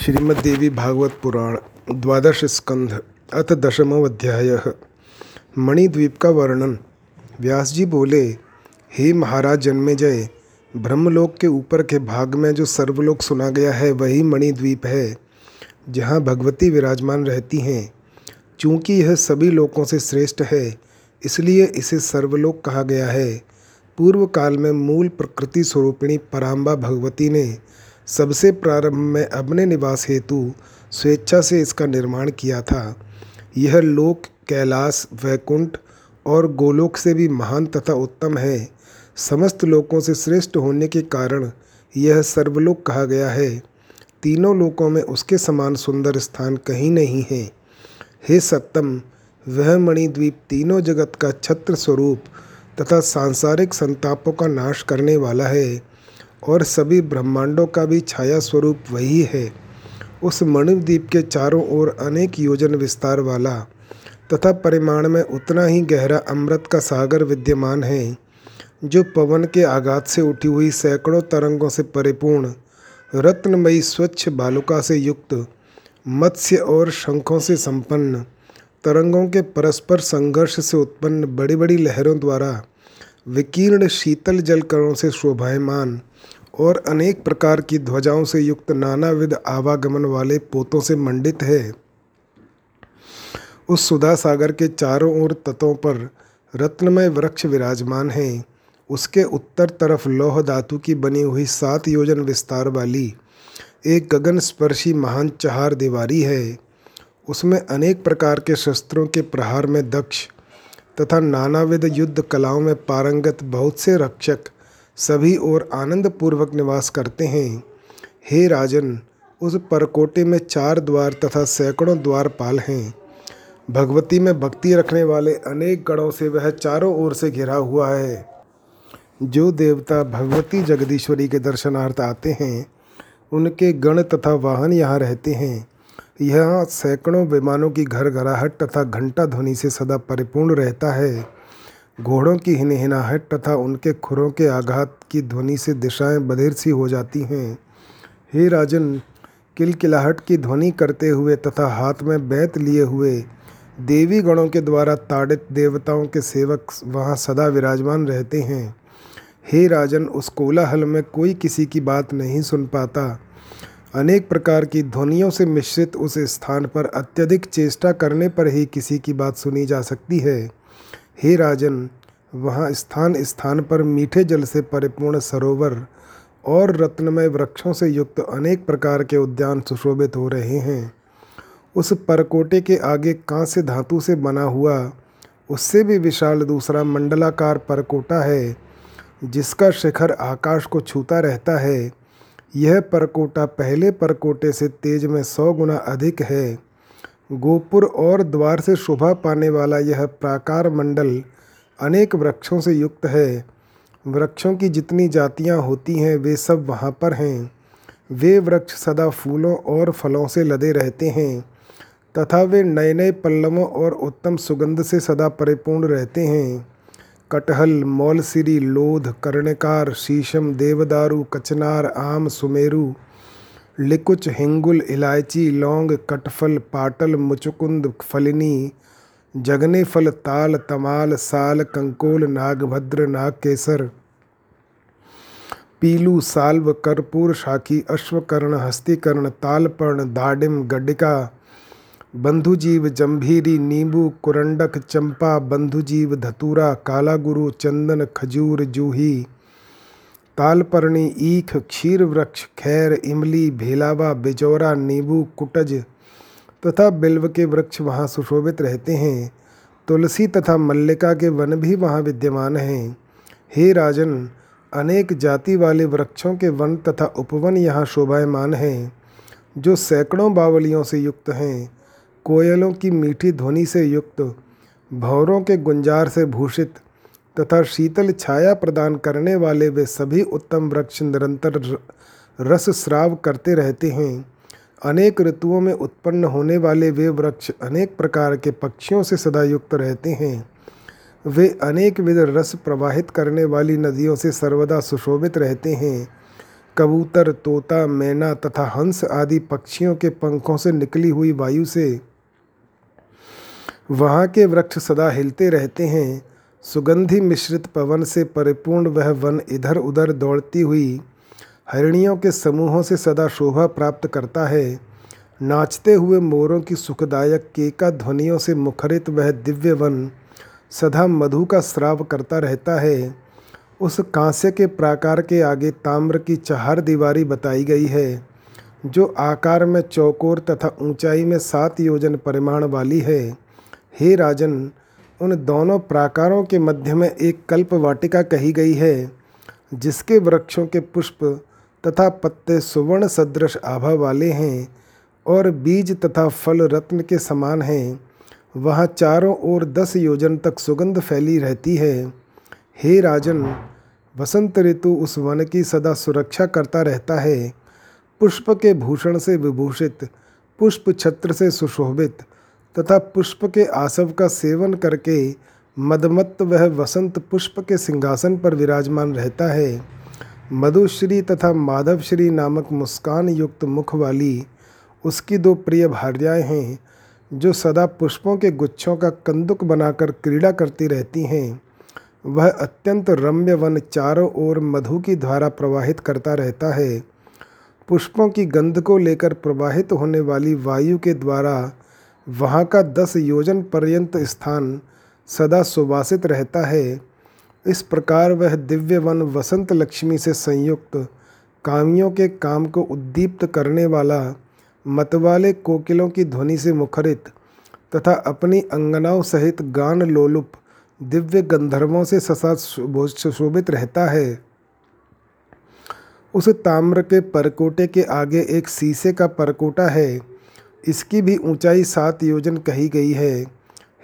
श्रीमद्देवी भागवत पुराण, द्वादश स्कंध, अथ दशमो अध्याय। मणिद्वीप का वर्णन। व्यास जी बोले, हे महाराज जन्मेजय ब्रह्मलोक के ऊपर के भाग में जो सर्वलोक सुना गया है, वही मणिद्वीप है, जहाँ भगवती विराजमान रहती हैं। चूँकि यह सभी लोकों से श्रेष्ठ है, इसलिए इसे सर्वलोक कहा गया है। पूर्व काल में मूल प्रकृति स्वरूपिणी पराम्बा भगवती ने सबसे प्रारंभ में अपने निवास हेतु स्वेच्छा से इसका निर्माण किया था। यह लोक, कैलाश, वैकुंठ और गोलोक से भी महान तथा उत्तम है। समस्त लोकों से श्रेष्ठ होने के कारण यह सर्वलोक कहा गया है। तीनों लोकों में उसके समान सुंदर स्थान कहीं नहीं है। हे सत्तम वह मणिद्वीप तीनों जगत का छत्र स्वरूप तथा सांसारिक संतापों का नाश करने वाला है। और सभी ब्रह्मांडों का भी छाया स्वरूप वही है। उस मणिद्वीप के चारों ओर अनेक योजन विस्तार वाला तथा परिमाण में उतना ही गहरा अमृत का सागर विद्यमान है, जो पवन के आघात से उठी हुई सैकड़ों तरंगों से परिपूर्ण, रत्नमयी स्वच्छ बालुका से युक्त, मत्स्य और शंखों से संपन्न, तरंगों के परस्पर संघर्ष से उत्पन्न बड़ी बड़ी लहरों द्वारा विकीर्ण शीतल जलकणों से शोभायमान और अनेक प्रकार की ध्वजाओं से युक्त नानाविध आवागमन वाले पोतों से मंडित है। उस सुधा सागर के चारों ओर तटों पर रत्नमय वृक्ष विराजमान हैं। उसके उत्तर तरफ़ लौह धातु की बनी हुई सात योजन विस्तार वाली एक गगन स्पर्शी महान चहार दीवारी है। उसमें अनेक प्रकार के शस्त्रों के प्रहार में दक्ष तथा नानाविध युद्ध कलाओं में पारंगत बहुत से रक्षक सभी और आनंद पूर्वक निवास करते हैं। हे राजन, उस परकोटे में चार द्वार तथा सैकड़ों द्वारपाल हैं। भगवती में भक्ति रखने वाले अनेक गणों से वह चारों ओर से घिरा हुआ है। जो देवता भगवती जगदीश्वरी के दर्शनार्थ आते हैं, उनके गण तथा वाहन यहाँ रहते हैं। यहाँ सैकड़ों विमानों की घर घराहट तथा घंटा ध्वनि से सदा परिपूर्ण रहता है। घोड़ों की हिनहिनाहट तथा उनके खुरों के आघात की ध्वनि से दिशाएँ बधिर सी हो जाती हैं। हे राजन, किलकिलाहट की ध्वनि करते हुए तथा हाथ में बैत लिए हुए देवी गणों के द्वारा ताड़ित देवताओं के सेवक वहाँ सदा विराजमान रहते हैं। हे राजन, उस कोलाहल में कोई किसी की बात नहीं सुन पाता। अनेक प्रकार की ध्वनियों से मिश्रित उस स्थान पर अत्यधिक चेष्टा करने पर ही किसी की बात सुनी जा सकती है। हे राजन, वहाँ स्थान स्थान पर मीठे जल से परिपूर्ण सरोवर और रत्नमय वृक्षों से युक्त अनेक प्रकार के उद्यान सुशोभित हो रहे हैं। उस परकोटे के आगे कांस्य धातु से बना हुआ, उससे भी विशाल दूसरा मंडलाकार परकोटा है, जिसका शिखर आकाश को छूता रहता है। यह परकोटा पहले परकोटे से तेज में सौ गुना अधिक है। गोपुर और द्वार से शोभा पाने वाला यह प्राकार मंडल अनेक वृक्षों से युक्त है। वृक्षों की जितनी जातियाँ होती हैं, वे सब वहाँ पर हैं। वे वृक्ष सदा फूलों और फलों से लदे रहते हैं, तथा वे नए नए पल्लवों और उत्तम सुगंध से सदा परिपूर्ण रहते हैं। कटहल, मौलसिरी, लोध, कर्णकार, शीशम, देवदारू, कचनार, आम, सुमेरु, लिकुच, हिंगुल, इलायची, लौंग, कटफल, पाटल, मुचुकुंद, फलिनी जगने फल ताल, तमाल, साल, कंकोल, नागभद्र, नागकेसर, पीलू, साल्व, कर्पूर, शाखी, अश्वकर्ण, हस्तिकर्ण, तालपर्ण, दाडिम, गड्डिका बंधुजीव जंभीरी नींबू कुरंडक चंपा, बंधुजीव धतूरा काला गुरु चंदन खजूर जूही, तालपर्णी ईख, क्षीर वृक्ष, खैर इमली, भेलावा, बिजौरा, नींबू कुटज तथा बिल्व के वृक्ष वहाँ सुशोभित रहते हैं। तुलसी तथा मल्लिका के वन भी वहाँ विद्यमान हैं। हे राजन, अनेक जाति वाले वृक्षों के वन तथा उपवन यहाँ शोभायमान हैं, जो सैकड़ों बावलियों से युक्त हैं। कोयलों की मीठी ध्वनि से युक्त, भौरों के गुंजार से भूषित तथा शीतल छाया प्रदान करने वाले वे सभी उत्तम वृक्ष निरंतर रस स्राव करते रहते हैं। अनेक ऋतुओं में उत्पन्न होने वाले वे वृक्ष अनेक प्रकार के पक्षियों से सदा युक्त रहते हैं। वे अनेक विध रस प्रवाहित करने वाली नदियों से सर्वदा सुशोभित रहते हैं। कबूतर, तोता, मैना तथा हंस आदि पक्षियों के पंखों से निकली हुई वायु से वहाँ के वृक्ष सदा हिलते रहते हैं। सुगंधि मिश्रित पवन से परिपूर्ण वह वन इधर उधर दौड़ती हुई हरिणियों के समूहों से सदा शोभा प्राप्त करता है। नाचते हुए मोरों की सुखदायक केका ध्वनियों से मुखरित वह दिव्य वन सदा मधु का श्राव करता रहता है। उस कांस्य के प्राकार के आगे ताम्र की चार दीवारी बताई गई है, जो आकार में चौकोर तथा ऊंचाई में सात योजन परिमाण वाली है। हे राजन, उन दोनों प्राकारों के मध्य में एक कल्प वाटिका कही गई है, जिसके वृक्षों के पुष्प तथा पत्ते सुवर्ण सदृश आभा वाले हैं और बीज तथा फल रत्न के समान हैं। वहाँ चारों ओर दस योजन तक सुगंध फैली रहती है। हे राजन, वसंत ऋतु उस वन की सदा सुरक्षा करता रहता है। पुष्प के भूषण से विभूषित, पुष्प छत्र से सुशोभित तथा पुष्प के आसव का सेवन करके मदमत्त वह वसंत पुष्प के सिंहासन पर विराजमान रहता है। मधुश्री तथा माधवश्री नामक मुस्कान युक्त मुख वाली उसकी दो प्रिय भार्याएँ हैं, जो सदा पुष्पों के गुच्छों का कंदुक बनाकर क्रीड़ा करती रहती हैं। वह अत्यंत रम्य वन चारों ओर मधु की धारा प्रवाहित करता रहता है। पुष्पों की गंध को लेकर प्रवाहित होने वाली वायु के द्वारा वहाँ का दस योजन पर्यंत स्थान सदा सुवासित रहता है। इस प्रकार वह दिव्य वन वसंत लक्ष्मी से संयुक्त कामियों के काम को उद्दीप्त करने वाला मतवाले कोकिलों की ध्वनि से मुखरित तथा अपनी अंगनाओं सहित गान लोलुप दिव्य गंधर्वों से ससा सुशोभित रहता है। उस ताम्र के परकोटे के आगे एक शीशे का परकोटा है। इसकी भी ऊंचाई सात योजन कही गई है।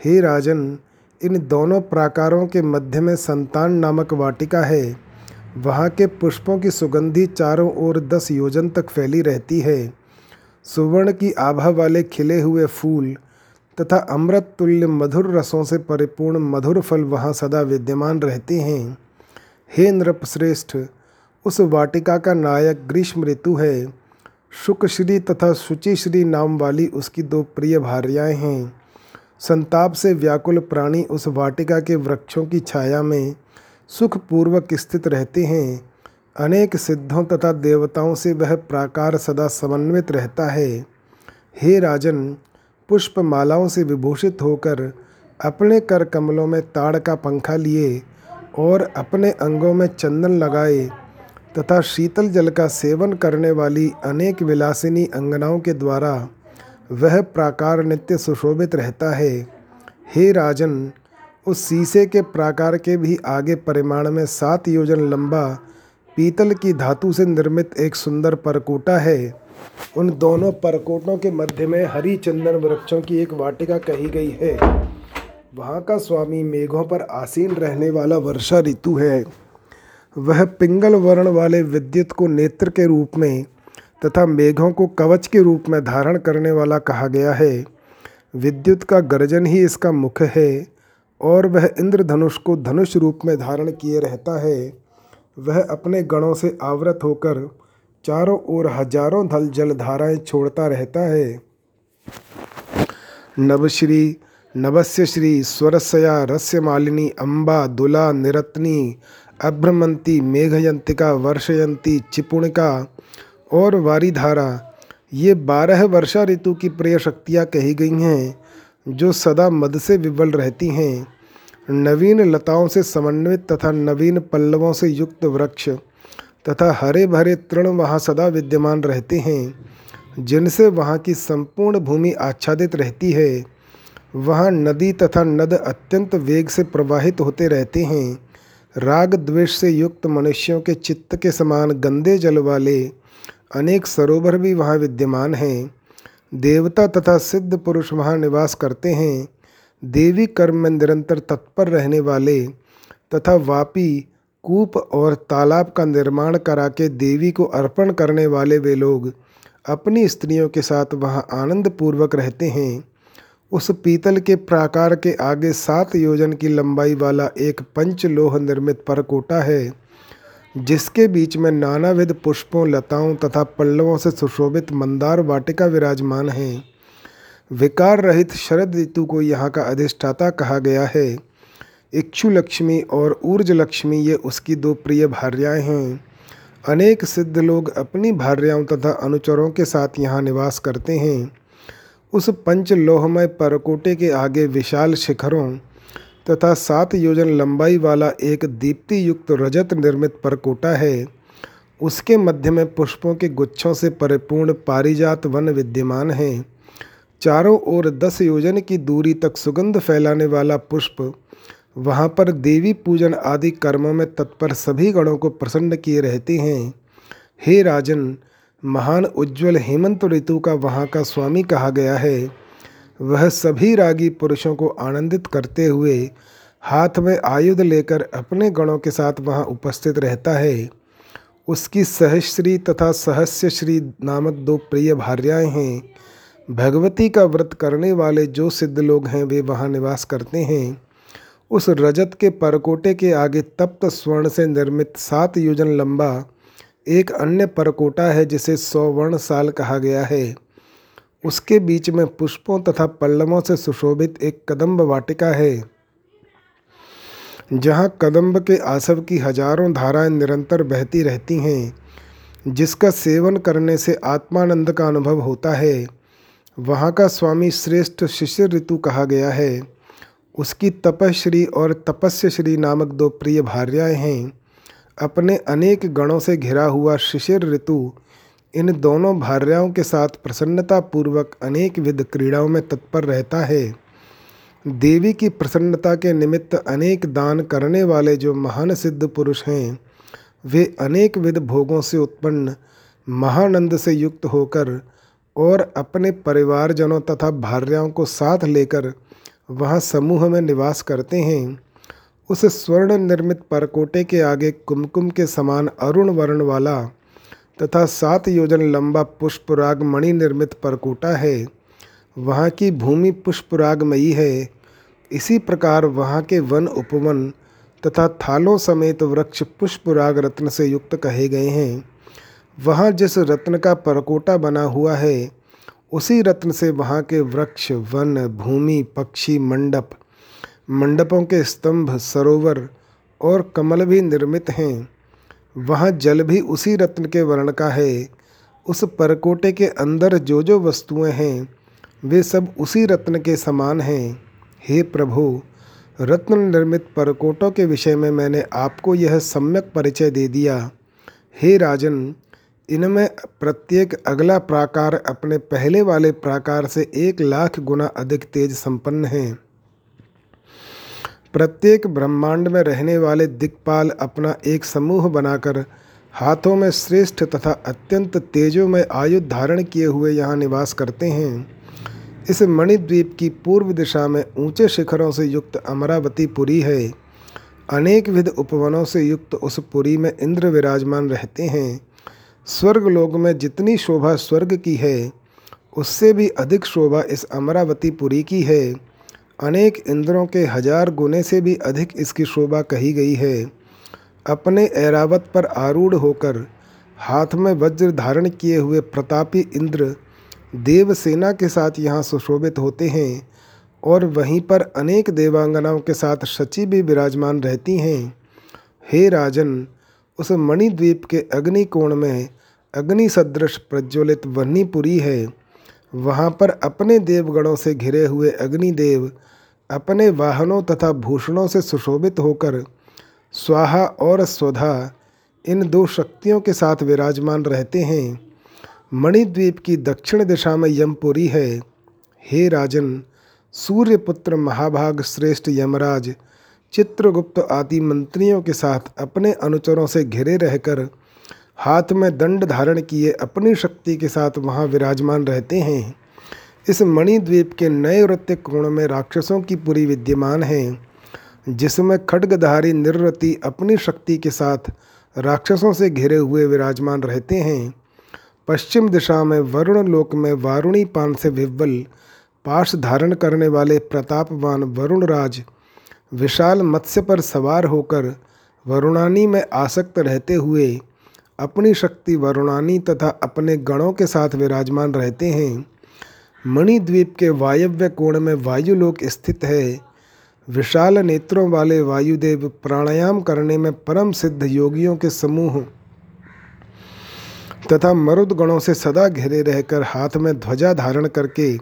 हे राजन, इन दोनों प्राकारों के मध्य में संतान नामक वाटिका है। वहाँ के पुष्पों की सुगंधि चारों ओर दस योजन तक फैली रहती है। सुवर्ण की आभा वाले खिले हुए फूल तथा अमृत तुल्य मधुर रसों से परिपूर्ण मधुर फल वहाँ सदा विद्यमान रहते हैं। हे नृपश्रेष्ठ, उस वाटिका का नायक ग्रीष्म ऋतु है। शुकश्री तथा शुचिश्री नाम वाली उसकी दो प्रिय भार्याएँ हैं। संताप से व्याकुल प्राणी उस वाटिका के वृक्षों की छाया में सुखपूर्वक स्थित रहते हैं। अनेक सिद्धों तथा देवताओं से वह प्राकार सदा समन्वित रहता है। हे राजन पुष्प मालाओं से विभूषित होकर अपने कर कमलों में ताड़ का पंखा लिए और अपने अंगों में चंदन लगाए तथा शीतल जल का सेवन करने वाली अनेक विलासिनी अंगनाओं के द्वारा वह प्राकार नित्य सुशोभित रहता है। हे राजन, उस शीशे के प्राकार के भी आगे परिमाण में सात योजन लंबा, पीतल की धातु से निर्मित एक सुंदर परकोटा है। उन दोनों परकोटों के मध्य में हरी चंदन वृक्षों की एक वाटिका कही गई है। वहाँ का स्वामी मेघों पर आसीन रहने वाला वर्षा ऋतु है। वह पिंगल वर्ण वाले विद्युत को नेत्र के रूप में तथा मेघों को कवच के रूप में धारण करने वाला कहा गया है। विद्युत का गर्जन ही इसका मुख है और वह इंद्रधनुष को धनुष रूप में धारण किए रहता है। वह अपने गणों से आवृत होकर चारों ओर हज़ारों धल जल जलधाराएँ छोड़ता रहता है। नवश्री नवस्य श्री, स्वरसया रस्य मालिनी अम्बा, दुला, निरत्नी अभ्रमंती, मेघयंतिका, वर्षयंती, चिपुणिका और वारीधारा। ये बारह वर्षा ऋतु की प्रिय शक्तियाँ कही गई हैं, जो सदा मद से विवल रहती हैं। नवीन लताओं से समन्वित तथा नवीन पल्लवों से युक्त वृक्ष तथा हरे भरे तृण वहाँ सदा विद्यमान रहते हैं। जिनसे वहाँ की संपूर्ण भूमि आच्छादित रहती है, वहाँ नदी तथा नद अत्यंत वेग से प्रवाहित होते रहते हैं। राग द्वेष से युक्त मनुष्यों के चित्त के समान गंदे जल वाले अनेक सरोवर भी वहाँ विद्यमान हैं। देवता तथा सिद्ध पुरुष वहाँ निवास करते हैं। देवी कर्म में निरंतर तत्पर रहने वाले तथा वापी, कूप और तालाब का निर्माण करा के देवी को अर्पण करने वाले वे लोग अपनी स्त्रियों के साथ वहाँ आनंद पूर्वक रहते हैं। उस पीतल के प्राकार के आगे सात योजन की लंबाई वाला एक पंचलोह निर्मित परकोटा है, जिसके बीच में नानाविध पुष्पों, लताओं तथा पल्लवों से सुशोभित मंदार वाटिका विराजमान है। विकार रहित शरद ऋतु को यहाँ का अधिष्ठाता कहा गया है। इक्षु लक्ष्मी और ऊर्ज लक्ष्मी ये उसकी दो प्रिय भार्याएँ हैं। अनेक सिद्ध लोग अपनी भार्याओं तथा अनुचरों के साथ यहाँ निवास करते हैं। उस पंच लोहमय परकोटे के आगे विशाल शिखरों तथा सात योजन लंबाई वाला एक दीप्ति युक्त रजत निर्मित परकोटा है, उसके मध्य में पुष्पों के गुच्छों से परिपूर्ण पारिजात वन विद्यमान है। चारों ओर दस योजन की दूरी तक सुगंध फैलाने वाला पुष्प, वहाँ पर देवी पूजन आदि कर्मों में तत्पर सभी गणों को प्रसन्न किए रहते हैं। हे राजन महान उज्ज्वल हेमंत ऋतु का वहाँ का स्वामी कहा गया है। वह सभी रागी पुरुषों को आनंदित करते हुए हाथ में आयुध लेकर अपने गणों के साथ वहाँ उपस्थित रहता है। उसकी सहश्री तथा सहस्यश्री नामक दो प्रिय भार्याएँ हैं। भगवती का व्रत करने वाले जो सिद्ध लोग हैं, वे वहाँ निवास करते हैं। उस रजत के परकोटे के आगे तप्त स्वर्ण से निर्मित सात योजन लंबा एक अन्य परकोटा है जिसे सौवर्ण साल कहा गया है। उसके बीच में पुष्पों तथा पल्लवों से सुशोभित एक कदम्ब वाटिका है, जहाँ कदम्ब के आसव की हज़ारों धाराएँ निरंतर बहती रहती हैं, जिसका सेवन करने से आत्मानंद का अनुभव होता है। वहाँ का स्वामी श्रेष्ठ शिशिर ऋतु कहा गया है। उसकी तपश्री और तपस्य श्री नामक दो प्रिय भार्याएँ हैं। अपने अनेक गणों से घिरा हुआ शिशिर ऋतु, इन दोनों भार्याओं के साथ प्रसन्नतापूर्वक अनेक विध क्रीड़ाओं में तत्पर रहता है। देवी की प्रसन्नता के निमित्त अनेक दान करने वाले जो महान सिद्ध पुरुष हैं, वे अनेक विध भोगों से उत्पन्न, महानंद से युक्त होकर और अपने परिवारजनों तथा भार्याओं को साथ लेकर वहाँ समूह में निवास करते हैं। उस स्वर्ण निर्मित परकोटे के आगे कुमकुम के समान अरुण वर्ण वाला तथा सात योजन लंबा पुष्पराग मणि निर्मित परकोटा है। वहाँ की भूमि पुष्परागमयी है। इसी प्रकार वहाँ के वन उपवन तथा थालों समेत वृक्ष पुष्पराग रत्न से युक्त कहे गए हैं। वहाँ जिस रत्न का परकोटा बना हुआ है, उसी रत्न से वहाँ के वृक्ष, वन, भूमि, पक्षी, मंडप मंडपों के स्तंभ, सरोवर और कमल भी निर्मित हैं। वहाँ जल भी उसी रत्न के वर्ण का है। उस परकोटे के अंदर जो जो वस्तुएँ हैं, वे सब उसी रत्न के समान हैं। हे प्रभु, रत्न निर्मित परकोटों के विषय में मैंने आपको यह सम्यक परिचय दे दिया। हे राजन, इनमें प्रत्येक अगला प्राकार अपने पहले वाले प्राकार से एक लाख गुना अधिक तेज संपन्न है। प्रत्येक ब्रह्मांड में रहने वाले दिक्पाल अपना एक समूह बनाकर हाथों में श्रेष्ठ तथा अत्यंत तेजों में आयुध धारण किए हुए यहाँ निवास करते हैं। इस मणिद्वीप की पूर्व दिशा में ऊँचे शिखरों से युक्त अमरावती पुरी है। अनेक विध उपवनों से युक्त उस पुरी में इंद्र विराजमान रहते हैं। स्वर्ग लोक में जितनी शोभा स्वर्ग की है, उससे भी अधिक शोभा इस अमरावती पुरी की है। अनेक इंद्रों के हज़ार गुने से भी अधिक इसकी शोभा कही गई है। अपने ऐरावत पर आरूढ़ होकर, हाथ में वज्र धारण किए हुए प्रतापी इंद्र देवसेना के साथ यहाँ सुशोभित होते हैं और वहीं पर अनेक देवांगनाओं के साथ शची भी विराजमान रहती हैं। हे राजन, उस मणिद्वीप के अग्निकोण में अग्नि सदृश प्रज्वलित वन्नीपुरी है। वहाँ पर अपने देवगणों से घिरे हुए अग्निदेव अपने वाहनों तथा भूषणों से सुशोभित होकर स्वाहा और स्वधा इन दो शक्तियों के साथ विराजमान रहते हैं। मणिद्वीप की दक्षिण दिशा में यमपुरी है। हे राजन, सूर्यपुत्र महाभाग श्रेष्ठ यमराज, चित्रगुप्त आदि मंत्रियों के साथ अपने अनुचरों से घिरे रहकर हाथ में दंड धारण किए अपनी शक्ति के साथ वहाँ विराजमान रहते हैं। इस मणिद्वीप के नए नृत्य कोण में राक्षसों की पूरी विद्यमान है, जिसमें खड्गधारी निर्रति अपनी शक्ति के साथ राक्षसों से घिरे हुए विराजमान रहते हैं। पश्चिम दिशा में वरुण लोक में वारुणी पान से विव्वल पाश धारण करने वाले प्रतापवान वरुण राज विशाल मत्स्य पर सवार होकर वरुणानी में आसक्त रहते हुए अपनी शक्ति वरुणानी तथा अपने गणों के साथ विराजमान रहते हैं। मणिद्वीप के वायव्य कोण में वायुलोक स्थित है। विशाल नेत्रों वाले वायुदेव प्राणायाम करने में परम सिद्ध योगियों के समूह। तथा मरुद गणों से सदा घिरे रहकर हाथ में ध्वजा धारण करके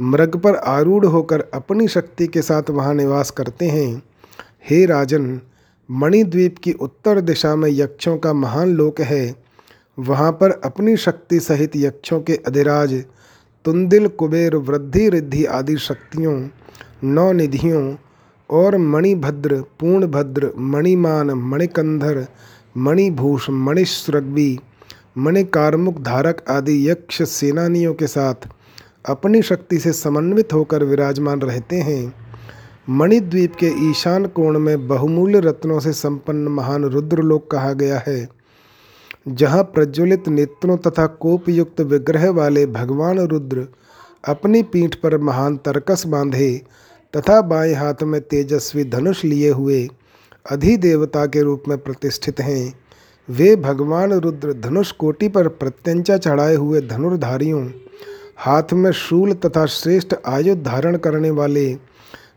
मृग पर आरूढ़ होकर अपनी शक्ति के साथ वहाँ निवास करते हैं। हे राजन, मणिद्वीप की उत्तर दिशा में यक्षों का महान लोक है। वहाँ पर अपनी शक्ति सहित यक्षों के अधिराज तुंदिल, कुबेर, वृद्धि, रिद्धि आदि शक्तियों नौ निधियों और मणिभद्र, पूर्णभद्र, मणिमान, मणिकंधर, मणिभूष, मणिश्रग्वी मणिकारमुख धारक आदि यक्ष सेनानियों के साथ अपनी शक्ति से समन्वित होकर विराजमान रहते हैं। मणिद्वीप के ईशान कोण में बहुमूल्य रत्नों से संपन्न महान रुद्रलोक कहा गया है। जहाँ प्रज्वलित नेत्रों तथा कोपयुक्त विग्रह वाले भगवान रुद्र अपनी पीठ पर महान तरकस बांधे तथा बाएँ हाथ में तेजस्वी धनुष लिए हुए अधिदेवता के रूप में प्रतिष्ठित हैं, वे भगवान रुद्र धनुष कोटि पर प्रत्यंचा चढ़ाए हुए धनुर्धारियों, हाथ में शूल तथा श्रेष्ठ आयुध धारण करने वाले,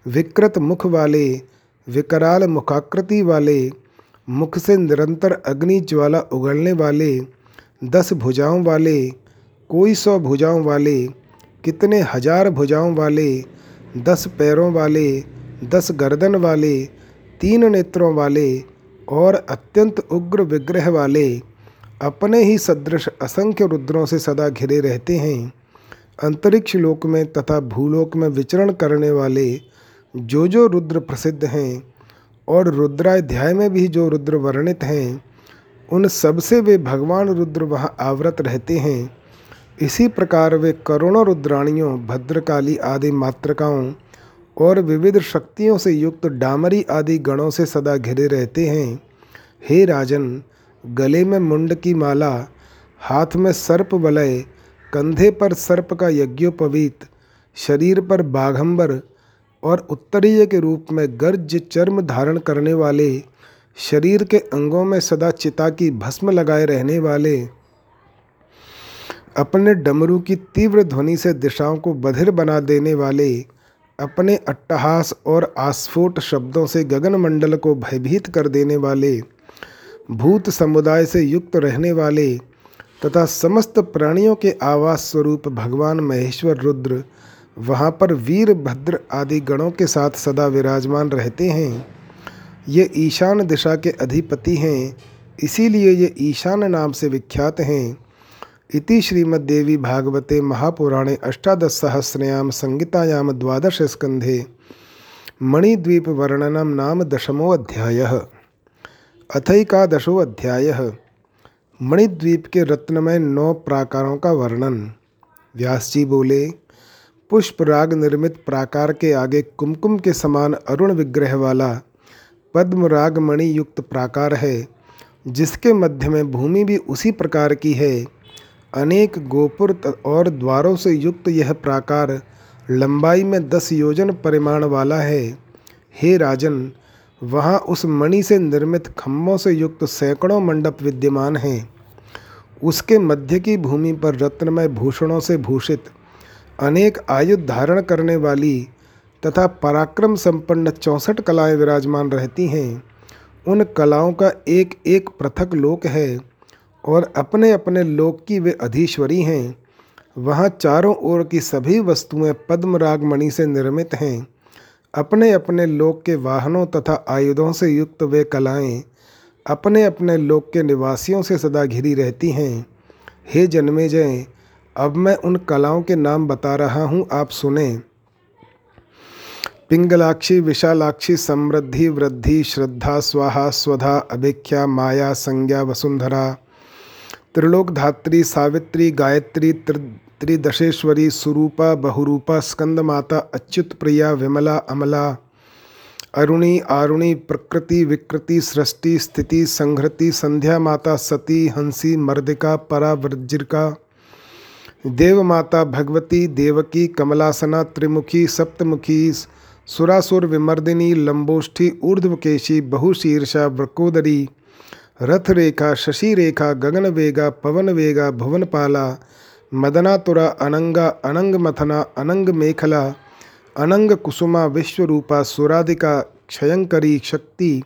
विकृत मुख वाले, विकराल मुखाकृति वाले मुख से निरंतर अग्नि ज्वाला उगलने वाले दस भुजाओं वाले, कोई सौ भुजाओं वाले, कितने हज़ार भुजाओं वाले, दस पैरों वाले, दस गर्दन वाले, तीन नेत्रों वाले और अत्यंत उग्र विग्रह वाले अपने ही सदृश असंख्य रुद्रों से सदा घिरे रहते हैं। अंतरिक्ष लोक में तथा भूलोक में विचरण करने वाले जो जो रुद्र प्रसिद्ध हैं और रुद्राध्याय में भी जो रुद्र वर्णित हैं, उन सबसे वे भगवान रुद्र वहाँ आवृत रहते हैं। इसी प्रकार वे करोड़ों रुद्राणियों, भद्रकाली आदि मातृकाओं और विविध शक्तियों से युक्त डामरी आदि गणों से सदा घिरे रहते हैं। हे राजन, गले में मुंड की माला, हाथ में सर्प वलय कंधे पर सर्प का यज्ञोपवीत, शरीर पर बाघंबर और उत्तरीय के रूप में गर्ज चर्म धारण करने वाले, शरीर के अंगों में सदा चिता की भस्म लगाए रहने वाले, अपने डमरू की तीव्र ध्वनि से दिशाओं को बधिर बना देने वाले, अपने अट्टहास और आस्फोट शब्दों से गगन मंडल को भयभीत कर देने वाले, भूत समुदाय से युक्त रहने वाले, तथा समस्त प्राणियों के आवास स्वरूप भगवान महेश्वर रुद्र वहाँ पर वीर भद्र आदि गणों के साथ सदा विराजमान रहते हैं। ये ईशान दिशा के अधिपति हैं, इसीलिए ये ईशान नाम से विख्यात हैं। इति श्रीमद्देवी भागवते महापुराणे अष्टादश सहस्रयाम संहितायाम द्वादश स्कंधे मणिद्वीप वर्णनम नाम दशमोऽध्यायः अथैकादशोऽध्यायः मणिद्वीप के रत्नमय नौ प्राकारों का वर्णन। व्यास जी बोले पुष्प राग निर्मित प्राकार के आगे कुमकुम के समान अरुण विग्रह वाला पद्म राग मणि युक्त प्राकार है, जिसके मध्य में भूमि भी उसी प्रकार की है। अनेक गोपुर और द्वारों से युक्त यह प्राकार लंबाई में दस योजन परिमाण वाला है। हे राजन, वहाँ उस मणि से निर्मित खम्भों से युक्त सैकड़ों मंडप विद्यमान हैं। उसके मध्य की भूमि पर रत्नमय भूषणों से भूषित अनेक आयुध धारण करने वाली तथा पराक्रम संपन्न चौंसठ कलाएँ विराजमान रहती हैं। उन कलाओं का एक एक पृथक लोक है और अपने अपने लोक की वे अधीश्वरी हैं। वहाँ चारों ओर की सभी वस्तुएँ पद्मराग मणि से निर्मित हैं। अपने अपने लोक के वाहनों तथा आयुधों से युक्त वे कलाएँ अपने अपने लोक के निवासियों से सदा घिरी रहती हैं। हे जन्मे जय अब मैं उन कलाओं के नाम बता रहा हूँ, आप सुने। पिंगलाक्षी, विशालाक्षी, समृद्धि, वृद्धि, श्रद्धा, स्वाहा, स्वधा, अभिख्या, माया, संज्ञा, वसुंधरा, त्रिलोक धात्री, सावित्री, गायत्री त्रिदशेश्वरी, सुरूपा, बहुरूपा स्कंद माता अच्युत प्रिया, विमला, अमला, अरुणी, आरुणी, प्रकृति, विकृति, सृष्टि, स्थिति संहृति संध्या माता, सती, हँसी, मर्दिका परावज्रिका देव माता भगवती देवकी कमलासना त्रिमुखी सप्तमुखी सुरासुर विमर्दिनी लंबोष्ठी ऊर्ध्वकेशी बहुशीर्षा वृकोदरी रथ रेखा शशि रेखा गगन वेगा पवन वेगा भुवनपाला, मदनातुरा अनंगा अनंग मथना अनंग मेखला अनंग कुसुमा विश्वरूपा सुराधिका क्षयंकरी शक्ति,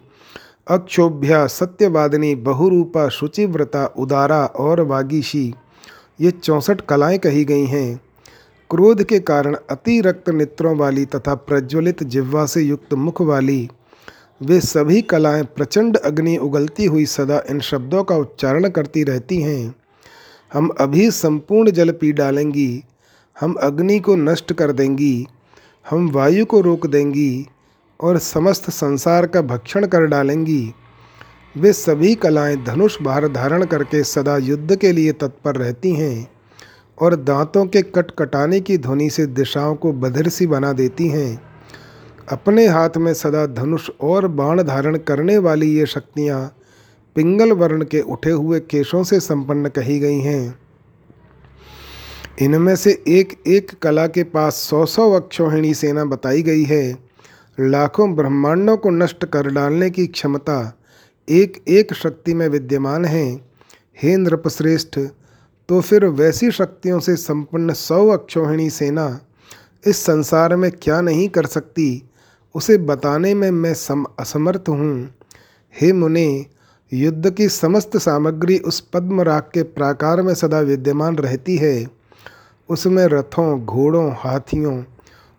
अक्षोभ्या सत्यवादिनी बहुरूपा शुचिव्रता उदारा और वागीशी। ये चौंसठ कलाएँ कही गई हैं। क्रोध के कारण अति रक्त नेत्रों वाली तथा प्रज्वलित जिह्वा से युक्त मुख वाली, वे सभी कलाएँ प्रचंड अग्नि उगलती हुई सदा इन शब्दों का उच्चारण करती रहती हैं। हम अभी संपूर्ण जल पी डालेंगी, हम अग्नि को नष्ट कर देंगी, हम वायु को रोक देंगी और समस्त संसार का भक्षण कर डालेंगी। वे सभी कलाएँ धनुष भार धारण करके सदा युद्ध के लिए तत्पर रहती हैं और दांतों के कटकटाने की ध्वनि से दिशाओं को बधिर सी बना देती हैं। अपने हाथ में सदा धनुष और बाण धारण करने वाली ये शक्तियाँ पिंगल वर्ण के उठे हुए केशों से संपन्न कही गई हैं। इनमें से एक एक कला के पास सौ सौ अक्षोहिणी सेना बताई गई है। लाखों ब्रह्मांडों को नष्ट कर डालने की क्षमता एक एक शक्ति में विद्यमान हैं, हे नृपश्रेष्ठ तो फिर वैसी शक्तियों से संपन्न सौ अक्षोहिणी सेना इस संसार में क्या नहीं कर सकती? उसे बताने में मैं सम, असमर्थ हूँ। हे मुने, युद्ध की समस्त सामग्री उस पद्मराग के प्राकार में सदा विद्यमान रहती है। उसमें रथों, घोड़ों, हाथियों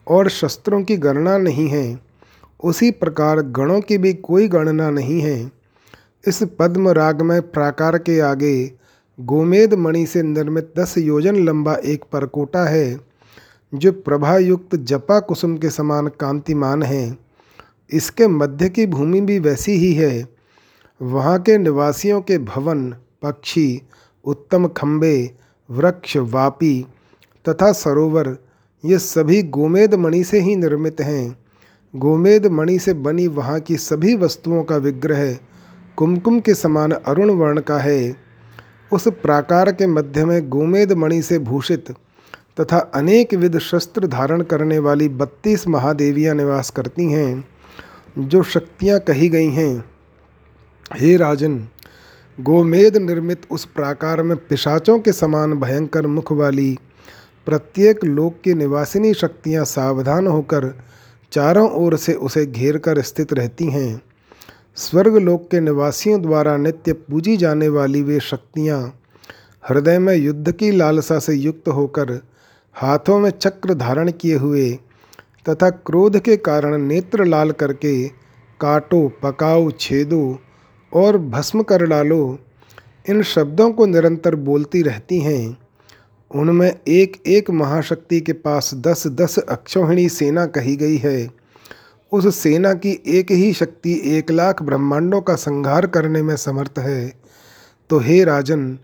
और शस्त्रों की गणना नहीं है। उसी प्रकार गणों की भी कोई गणना नहीं है। इस पद्म राग में प्राकार के आगे गोमेद मणि से निर्मित दस योजन लंबा एक परकोटा है, जो प्रभायुक्त जपा कुसुम के समान कांतिमान है। इसके मध्य की भूमि भी वैसी ही है। वहाँ के निवासियों के भवन, पक्षी, उत्तम खम्बे वृक्ष, वापी तथा सरोवर, ये सभी गोमेद मणि से ही निर्मित हैं। गोमेद मणि से बनी वहाँ की सभी वस्तुओं का विग्रह कुमकुम के समान अरुण वर्ण का है। उस प्राकार के मध्य में गोमेद मणि से भूषित तथा अनेक विध शस्त्र धारण करने वाली बत्तीस महादेवियाँ निवास करती हैं, जो शक्तियाँ कही गई हैं। हे राजन, गोमेद निर्मित उस प्राकार में पिशाचों के समान भयंकर मुख वाली प्रत्येक लोक की निवासिनी शक्तियाँ सावधान होकर चारों ओर से उसे घेर कर स्थित रहती हैं। स्वर्गलोक के निवासियों द्वारा नित्य पूजी जाने वाली वे शक्तियाँ हृदय में युद्ध की लालसा से युक्त होकर हाथों में चक्र धारण किए हुए तथा क्रोध के कारण नेत्र लाल करके काटो, पकाओ, छेदो और भस्म कर डालो, इन शब्दों को निरंतर बोलती रहती हैं। उनमें एक एक महाशक्ति के पास दस दस अक्षोहिणी सेना कही गई है। उस सेना की एक ही शक्ति एक लाख ब्रह्मांडों का संहार करने में समर्थ है। तो हे राजन,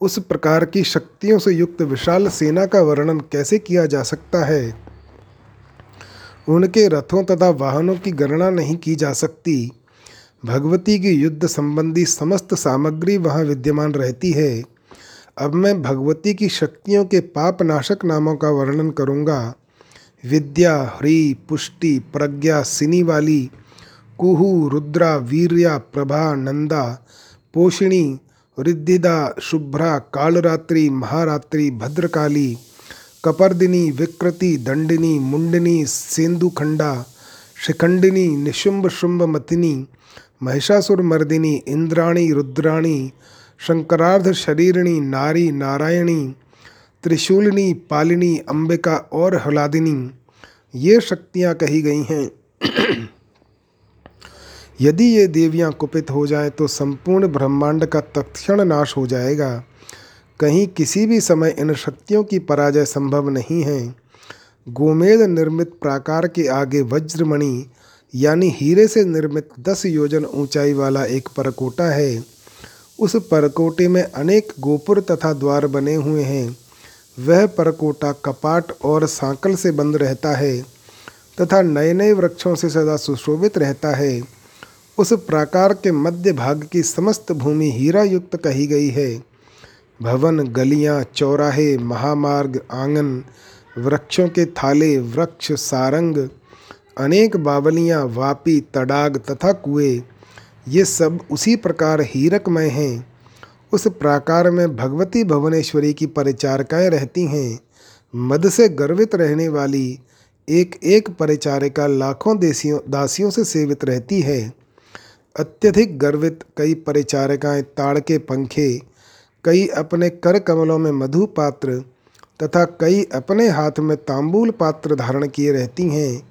उस प्रकार की शक्तियों से युक्त विशाल सेना का वर्णन कैसे किया जा सकता है? उनके रथों तथा वाहनों की गणना नहीं की जा सकती। भगवती की युद्ध संबंधी समस्त सामग्री वहाँ विद्यमान रहती है। अब मैं भगवती की शक्तियों के पाप नाशक नामों का वर्णन करूँगा। विद्या, ह्री, पुष्टि, प्रज्ञा, सिनी वाली, कुहू, रुद्रा, वीर्या, प्रभा, नंदा, पोषिणी, रिद्धिदा, शुभ्रा, कालरात्रि, महारात्रि, भद्रकाली, कपर्दिनी, विकृति, दंडिनी, मुंडिनी, सेंदुखंडा, शिखंडिनी निशुंभ शुंभ मतिनी महिषासुर मर्दिनी इंद्राणी, रुद्राणी, शंकरार्ध शरीरिणी, नारी, नारायणी, त्रिशूलिनी, पालिनी, अंबिका और हलादिनी। ये शक्तियाँ कही गई हैं। यदि ये देवियाँ कुपित हो जाएँ तो संपूर्ण ब्रह्मांड का तत्क्षण नाश हो जाएगा। कहीं किसी भी समय इन शक्तियों की पराजय संभव नहीं है। गोमेद निर्मित प्राकार के आगे वज्रमणि, यानी हीरे से निर्मित दस योजन ऊंचाई वाला एक परकोटा है। उस परकोटे में अनेक गोपुर तथा द्वार बने हुए हैं। वह परकोटा कपाट और सांकल से बंद रहता है तथा नए नए वृक्षों से सदा सुशोभित रहता है। उस प्राकार के मध्य भाग की समस्त भूमि हीरा युक्त कही गई है। भवन, गलियाँ, चौराहे, महामार्ग, आँगन, वृक्षों के थाले, वृक्ष, सारंग, अनेक बावलियाँ, वापी, तड़ाग तथा कुएँ, ये सब उसी प्रकार हीरकमय हैं। उस प्राकार में भगवती भुवनेश्वरी की परिचारिकाएँ रहती हैं। मद से गर्वित रहने वाली एक एक परिचारिका लाखों देसियों दासियों से सेवित रहती है। अत्यधिक गर्वित कई परिचारिकाएँ ताड़ के पंखे, कई अपने कर कमलों में मधु पात्र, तथा कई अपने हाथ में तांबूल पात्र धारण किए रहती हैं।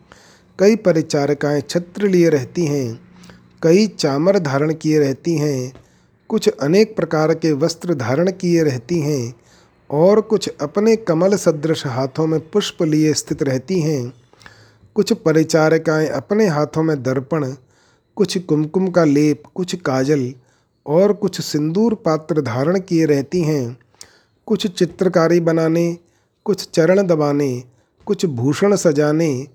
कई परिचारिकाएँ छत्र लिए रहती हैं, कई चामर धारण किए रहती हैं कुछ अनेक प्रकार के वस्त्र धारण किए रहती हैं और कुछ अपने कमल सदृश हाथों में पुष्प लिए स्थित रहती हैं। कुछ परिचारिकाएँ अपने हाथों में दर्पण, कुछ कुमकुम का लेप, कुछ काजल और कुछ सिंदूर पात्र धारण किए रहती हैं। कुछ चित्रकारी बनाने, कुछ चरण दबाने, कुछ भूषण सजाने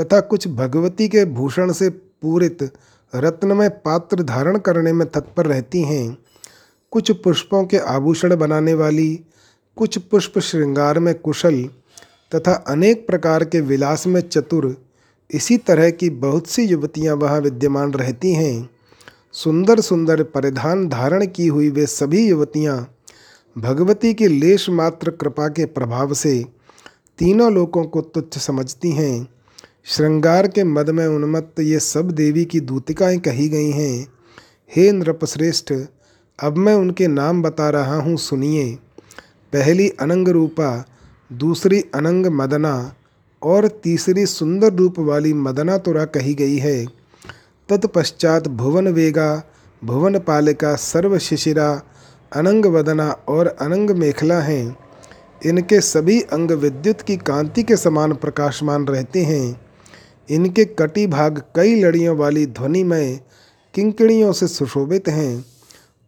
तथा कुछ भगवती के भूषण से पूरित रत्नमय पात्र धारण करने में तत्पर रहती हैं। कुछ पुष्पों के आभूषण बनाने वाली, कुछ पुष्प श्रृंगार में कुशल, तथा अनेक प्रकार के विलास में चतुर, इसी तरह की बहुत सी युवतियाँ वहाँ विद्यमान रहती हैं। सुंदर सुंदर परिधान धारण की हुई वे सभी युवतियाँ, भगवती की लेश मात्र कृपा के प्रभाव से तीनों लोकों को तुच्छ समझती हैं। श्रृंगार के मद में उन्मत्त ये सब देवी की दूतिकाएँ कही गई हैं। हे नृपश्रेष्ठ, अब मैं उनके नाम बता रहा हूँ, सुनिए। पहली अनंग रूपा, दूसरी अनंग मदना, और तीसरी सुंदर रूप वाली मदना तुरा कही गई है। तत्पश्चात भुवन वेगा, भुवन पालिका सर्वशिशिरा अनंग वदना और अनंग मेखला हैं। इनके सभी अंग विद्युत की कांति के समान प्रकाशमान रहते हैं। इनके कटी भाग कई लड़ियों वाली ध्वनिमय किंकड़ियों से सुशोभित हैं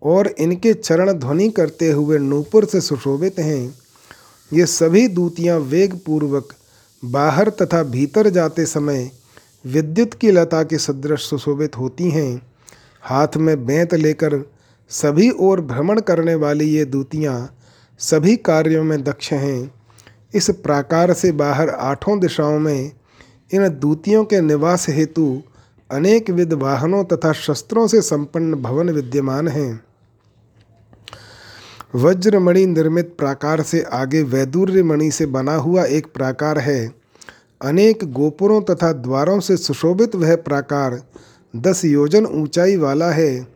और इनके चरण ध्वनि करते हुए नूपुर से सुशोभित हैं। ये सभी दूतियाँ वेगपूर्वक बाहर तथा भीतर जाते समय विद्युत की लता के सदृश सुशोभित होती हैं। हाथ में बेंत लेकर सभी ओर भ्रमण करने वाली ये दूतियाँ सभी कार्यों में दक्ष हैं। इस प्राकार से बाहर आठों दिशाओं में इन दूतियों के निवास हेतु अनेक विध वाहनों तथा शस्त्रों से संपन्न भवन विद्यमान हैं। वज्रमणि निर्मित प्राकार से आगे वैदुर्य मणि से बना हुआ एक प्राकार है। अनेक गोपुरों तथा द्वारों से सुशोभित वह प्राकार दस योजन ऊंचाई वाला है।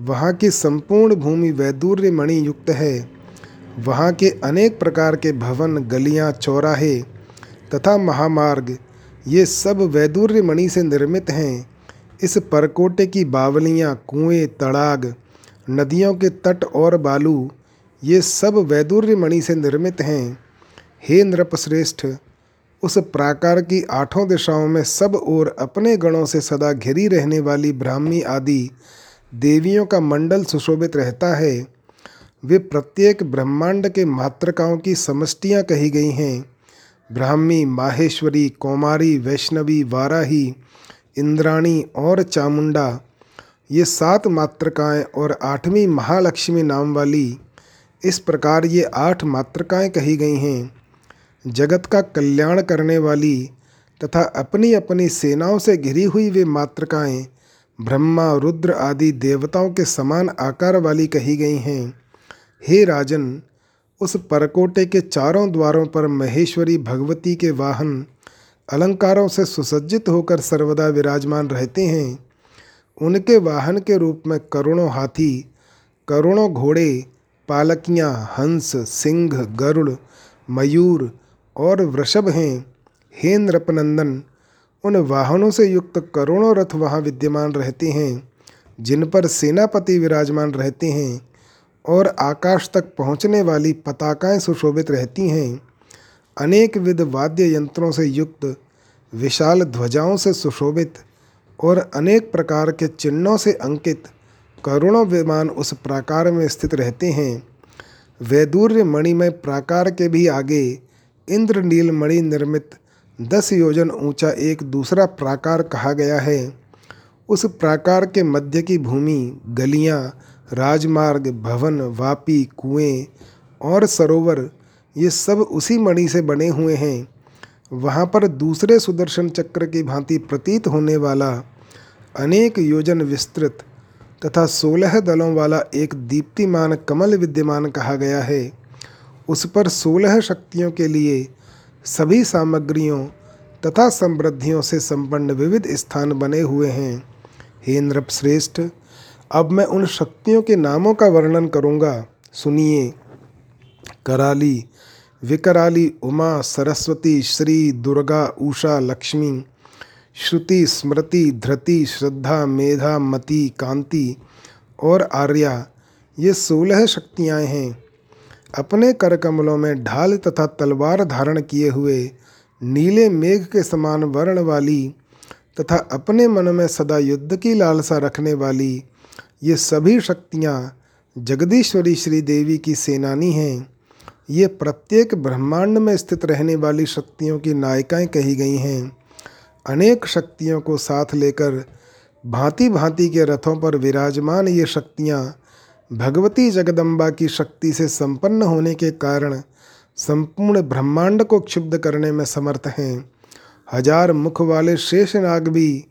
वहाँ की संपूर्ण भूमि वैदूर्य मणि युक्त है। वहाँ के अनेक प्रकार के भवन, गलियाँ, चौराहे तथा महामार्ग ये सब वैदूर्य मणि से निर्मित हैं। इस परकोटे की बावलियाँ, कुएँ, तड़ाग, नदियों के तट और बालू, ये सब वैदूर्य मणि से निर्मित हैं। हे नृपश्रेष्ठ, उस प्राकार की आठों दिशाओं में सब ओर अपने गणों से सदा घिरी रहने वाली ब्राह्मी आदि देवियों का मंडल सुशोभित रहता है। वे प्रत्येक ब्रह्मांड के मात्रकाओं की समष्टियाँ कही गई हैं। ब्राह्मी, माहेश्वरी, कौमारी, वैष्णवी, वाराही, इंद्राणी और चामुंडा, ये सात मात्रकाएँ और आठवीं महालक्ष्मी नाम वाली, इस प्रकार ये आठ मात्रकाएँ कही गई हैं। जगत का कल्याण करने वाली तथा अपनी अपनी सेनाओं से घिरी हुई वे मात्रकाएँ, ब्रह्मा, रुद्र आदि देवताओं के समान आकार वाली कही गई हैं। हे राजन उस परकोटे के चारों द्वारों पर महेश्वरी भगवती के वाहन अलंकारों से सुसज्जित होकर सर्वदा विराजमान रहते हैं। उनके वाहन के रूप में करोड़ों हाथी करोड़ों घोड़े, पालकियाँ, हंस, सिंह, गरुड़, मयूर और वृषभ हैं। हे नृपनंदन, उन वाहनों से युक्त करोड़ों रथ वहाँ विद्यमान रहते हैं, जिन पर सेनापति विराजमान रहते हैं। और आकाश तक पहुँचने वाली पताकाएँ सुशोभित रहती हैं। अनेक विध वाद्य यंत्रों से युक्त विशाल ध्वजाओं से सुशोभित और अनेक प्रकार के चिन्हों से अंकित करोड़ों विमान उस प्राकार में स्थित रहते हैं। वैदूर्य मणिमय प्राकार के भी आगे इंद्रनील मणि निर्मित दस योजन ऊँचा एक दूसरा प्राकार कहा गया है। उस प्राकार के मध्य की भूमि गलियाँ, राजमार्ग, भवन, वापी, कुएँ और सरोवर, ये सब उसी मणि से बने हुए हैं। वहाँ पर दूसरे सुदर्शन चक्र की भांति प्रतीत होने वाला अनेक योजन विस्तृत तथा सोलह दलों वाला एक दीप्तिमान कमल विद्यमान कहा गया है। उस पर सोलह शक्तियों के लिए सभी सामग्रियों तथा समृद्धियों से संपन्न विविध स्थान बने हुए हैं। हे नृप श्रेष्ठ अब मैं उन शक्तियों के नामों का वर्णन करूँगा। सुनिए। कराली, विकराली उमा, सरस्वती, श्री दुर्गा, उषा, लक्ष्मी, श्रुति, स्मृति, धृति, श्रद्धा, मेधा, मति, कांति और आर्या। ये सोलह शक्तियाँ हैं। अपने कर कमलों में ढाल तथा तलवार धारण किए हुए नीले मेघ के समान वर्ण वाली तथा अपने मन में सदा युद्ध की लालसा रखने वाली ये सभी शक्तियाँ जगदीश्वरी श्री देवी की सेनानी हैं। ये प्रत्येक ब्रह्मांड में स्थित रहने वाली शक्तियों की नायिकाएँ कही गई हैं। अनेक शक्तियों को साथ लेकर भांति भांति के रथों पर विराजमान ये शक्तियाँ भगवती जगदम्बा की शक्ति से संपन्न होने के कारण संपूर्ण ब्रह्मांड को क्षुब्ध करने में समर्थ हैं। हज़ार मुख वाले शेषनाग भी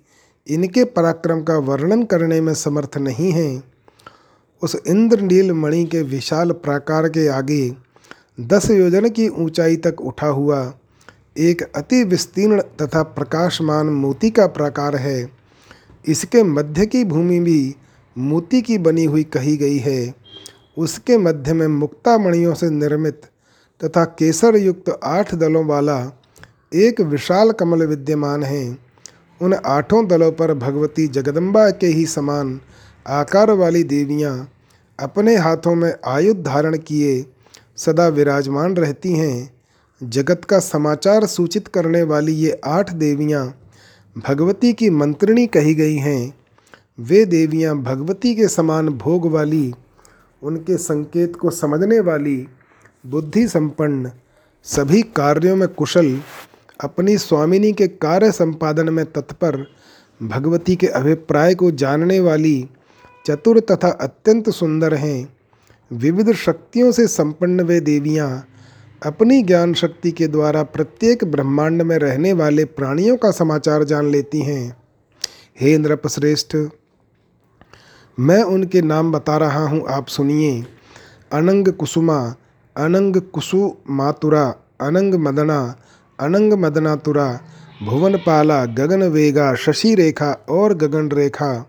इनके पराक्रम का वर्णन करने में समर्थ नहीं हैं। उस इंद्रनील मणि के विशाल प्राकार के आगे दस योजन की ऊंचाई तक उठा हुआ एक अति विस्तीर्ण तथा प्रकाशमान मोती का प्राकार है। इसके मध्य की भूमि भी मोती की बनी हुई कही गई है। उसके मध्य में मुक्ता मणियों से निर्मित तथा केसर युक्त आठ दलों वाला एक विशाल कमल विद्यमान है। उन आठों दलों पर भगवती जगदम्बा के ही समान आकार वाली देवियाँ अपने हाथों में आयुध धारण किए सदा विराजमान रहती हैं। जगत का समाचार सूचित करने वाली ये आठ देवियाँ भगवती की मंत्रिणी कही गई हैं। वे देवियाँ भगवती के समान भोग वाली, उनके संकेत को समझने वाली, बुद्धि संपन्न, सभी कार्यों में कुशल अपनी स्वामिनी के कार्य संपादन में तत्पर भगवती के अभिप्राय को जानने वाली चतुर तथा अत्यंत सुंदर हैं। विविध शक्तियों से संपन्न वे देवियाँ अपनी ज्ञान शक्ति के द्वारा प्रत्येक ब्रह्मांड में रहने वाले प्राणियों का समाचार जान लेती हैं। हे नृपश्रेष्ठ मैं उनके नाम बता रहा हूँ, आप सुनिए। अनंग कुसुमा, अनंग कुसु मातुरा अनंग मदना अनंग मदनातुरा भुवनपाला गगन वेगा शशि रेखा और गगन रेखा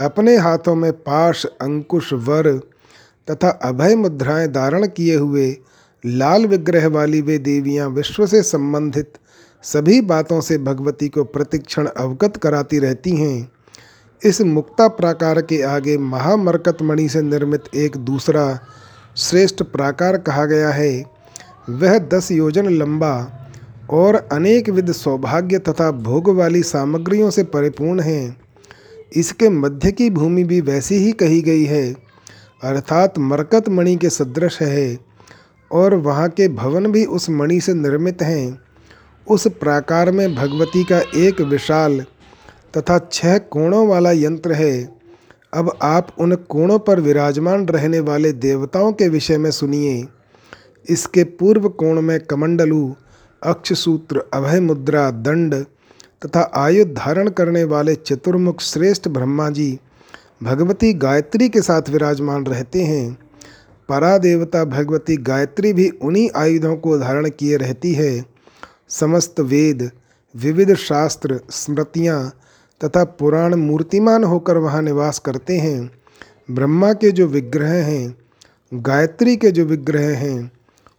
अपने हाथों में पाश, अंकुश, वर तथा अभय मुद्राएँ धारण किए हुए लाल विग्रह वाली वे देवियाँ विश्व से संबंधित सभी बातों से भगवती को प्रतिक्षण अवगत कराती रहती हैं। इस मुक्ता प्राकार के आगे महामरकत मणि से निर्मित एक दूसरा श्रेष्ठ प्राकार कहा गया है। वह दस योजन लंबा और अनेक विध सौभाग्य तथा भोग वाली सामग्रियों से परिपूर्ण हैं। इसके मध्य की भूमि भी वैसी ही कही गई है। अर्थात मरकत मणि के सदृश है और वहाँ के भवन भी उस मणि से निर्मित हैं। उस प्राकार में भगवती का एक विशाल तथा छह कोणों वाला यंत्र है। अब आप उन कोणों पर विराजमान रहने वाले देवताओं के विषय में सुनिए। इसके पूर्व कोण में कमंडलू अक्षसूत्र अभय मुद्रा दंड तथा आयुध धारण करने वाले चतुर्मुख श्रेष्ठ ब्रह्मा जी भगवती गायत्री के साथ विराजमान रहते हैं। परा देवता भगवती गायत्री भी उन्हीं आयुधों को धारण किए रहती है। समस्त वेद, विविध शास्त्र, स्मृतियाँ तथा पुराण मूर्तिमान होकर वहाँ निवास करते हैं। ब्रह्मा के जो विग्रह हैं, गायत्री के जो विग्रह हैं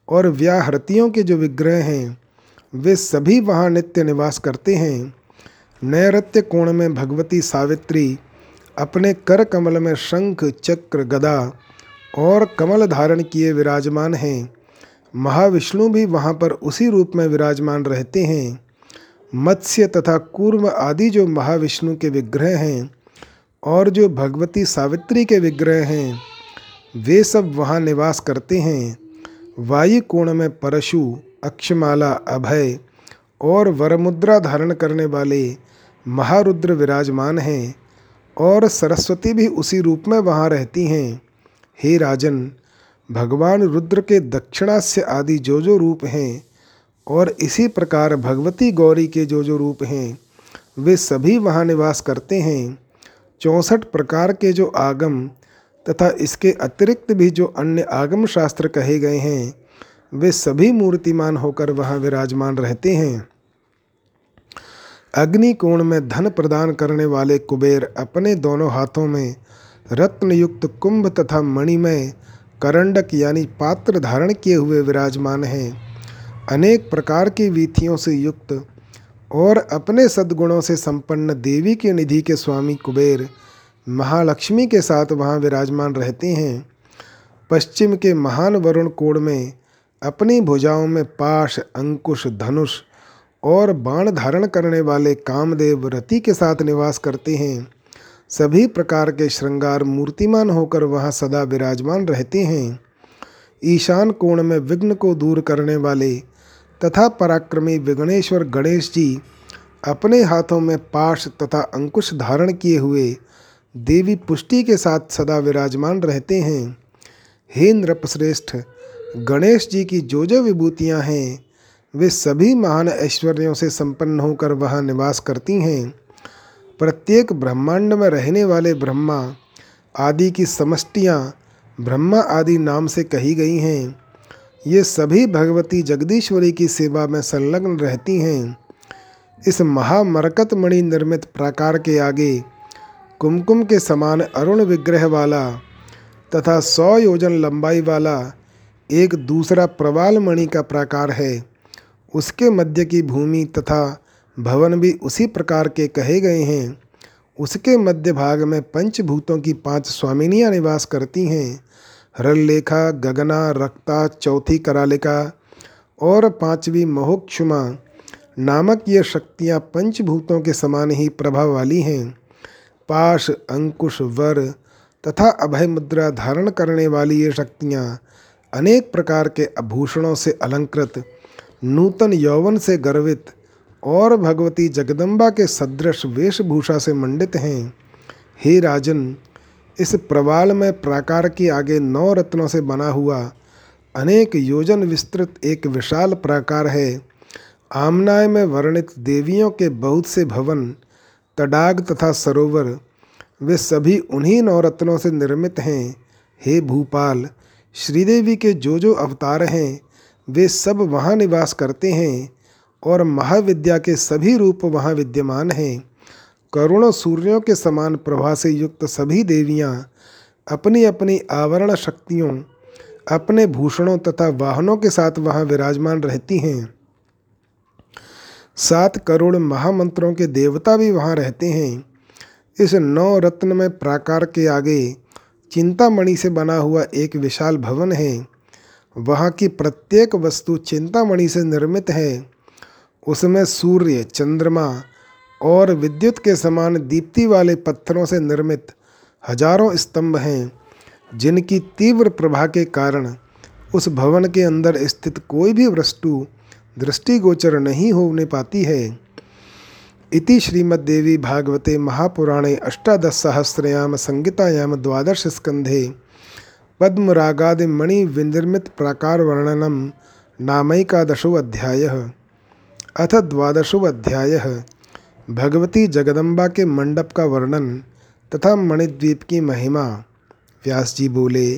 और व्याहृतियों के जो विग्रह हैं वे सभी वहाँ नित्य निवास करते हैं। नैरत्य कोण में भगवती सावित्री, अपने कर कमल में शंख, चक्र, गदा और कमल धारण किए विराजमान हैं। महाविष्णु भी वहाँ पर उसी रूप में विराजमान रहते हैं। मत्स्य तथा कूर्म आदि जो महाविष्णु के विग्रह हैं और जो भगवती सावित्री के विग्रह हैं, वे सब वहाँ निवास करते हैं। वायु कोण में परशु अक्षमाला अभय और वरमुद्रा धारण करने वाले महारुद्र विराजमान हैं और सरस्वती भी उसी रूप में वहाँ रहती हैं। हे राजन, भगवान रुद्र के दक्षिणास्य आदि जो जो रूप हैं और इसी प्रकार भगवती गौरी के जो जो रूप हैं, वे सभी वहाँ निवास करते हैं। चौंसठ प्रकार के जो आगम तथा इसके अतिरिक्त भी जो अन्य आगम शास्त्र कहे गए हैं वे सभी मूर्तिमान होकर वहाँ विराजमान रहते हैं। अग्नि कोण में धन प्रदान करने वाले कुबेर अपने दोनों हाथों में रत्नयुक्त कुंभ तथा मणिमय करंडक यानी पात्र धारण किए हुए विराजमान हैं। अनेक प्रकार की वीथियों से युक्त और अपने सद्गुणों से संपन्न देवी के निधि के स्वामी कुबेर महालक्ष्मी के साथ वहाँ विराजमान रहते हैं। पश्चिम के महान वरुण कोण में अपनी भुजाओं में पाश, अंकुश, धनुष और बाण धारण करने वाले कामदेव रति के साथ निवास करते हैं। सभी प्रकार के श्रृंगार मूर्तिमान होकर वहाँ सदा विराजमान रहते हैं। ईशान कोण में विघ्न को दूर करने वाले तथा पराक्रमी विघ्नेश्वर गणेश जी अपने हाथों में पाश तथा अंकुश धारण किए हुए देवी पुष्टि के साथ सदा विराजमान रहते हैं। हे नृपश्रेष्ठ गणेश जी की जो जो विभूतियाँ हैं, वे सभी महान ऐश्वर्यों से संपन्न होकर वहाँ निवास करती हैं। प्रत्येक ब्रह्मांड में रहने वाले ब्रह्मा आदि की समष्टियाँ ब्रह्मा आदि नाम से कही गई हैं। ये सभी भगवती जगदीश्वरी की सेवा में संलग्न रहती हैं। इस महामरकत मणि निर्मित प्राकार के आगे कुमकुम के समान अरुण विग्रह वाला तथा सौ योजन लंबाई वाला एक दूसरा प्रवाल मणि का प्राकार है। उसके मध्य की भूमि तथा भवन भी उसी प्रकार के कहे गए हैं। उसके मध्य भाग में पंचभूतों की पाँच स्वामिनियाँ निवास करती हैं। हरलेखा गगना, रक्ता, चौथी करालिका और पांचवी महोक्षुमा नामक ये शक्तियाँ पंचभूतों के समान ही प्रभाव वाली हैं। पाश, अंकुश, वर तथा अभय मुद्रा धारण करने वाली ये शक्तियाँ अनेक प्रकार के आभूषणों से अलंकृत, नूतन यौवन से गर्वित और भगवती जगदम्बा के सदृश वेशभूषा से मंडित हैं। हे राजन, इस प्रवाल में प्राकार के आगे नौ रत्नों से बना हुआ अनेक योजन विस्तृत एक विशाल प्राकार है। आमनाय में वर्णित देवियों के बहुत से भवन, तडाग तथा सरोवर, वे सभी उन्हीं नौ रत्नों से निर्मित हैं। हे भूपाल श्रीदेवी के जो जो अवतार हैं, वे सब वहाँ निवास करते हैं और महाविद्या के सभी रूप वहाँ विद्यमान हैं। करोड़ों सूर्यों के समान प्रभा से युक्त सभी देवियाँ अपनी अपनी आवरण शक्तियों, अपने भूषणों तथा वाहनों के साथ वहाँ विराजमान रहती हैं। सात करोड़ महामंत्रों के देवता भी वहाँ रहते हैं। इस नौ रत्न में प्राकार के आगे चिंतामणि से बना हुआ एक विशाल भवन है। वहाँ की प्रत्येक वस्तु चिंतामणि से निर्मित है। उसमें सूर्य, चंद्रमा और विद्युत के समान दीप्ति वाले पत्थरों से निर्मित हज़ारों स्तंभ हैं, जिनकी तीव्र प्रभा के कारण उस भवन के अंदर स्थित कोई भी वस्तु दृष्टिगोचर नहीं होने पाती है। इति श्रीमद्देवी भागवते महापुराणे विनिर्मित प्राकार वर्णनम नामैकादशो अध्याय अथ द्वादशो अध्याय भगवती जगदम्बा के मंडप का वर्णन तथा मणिद्वीप की महिमा। व्यास जी बोले,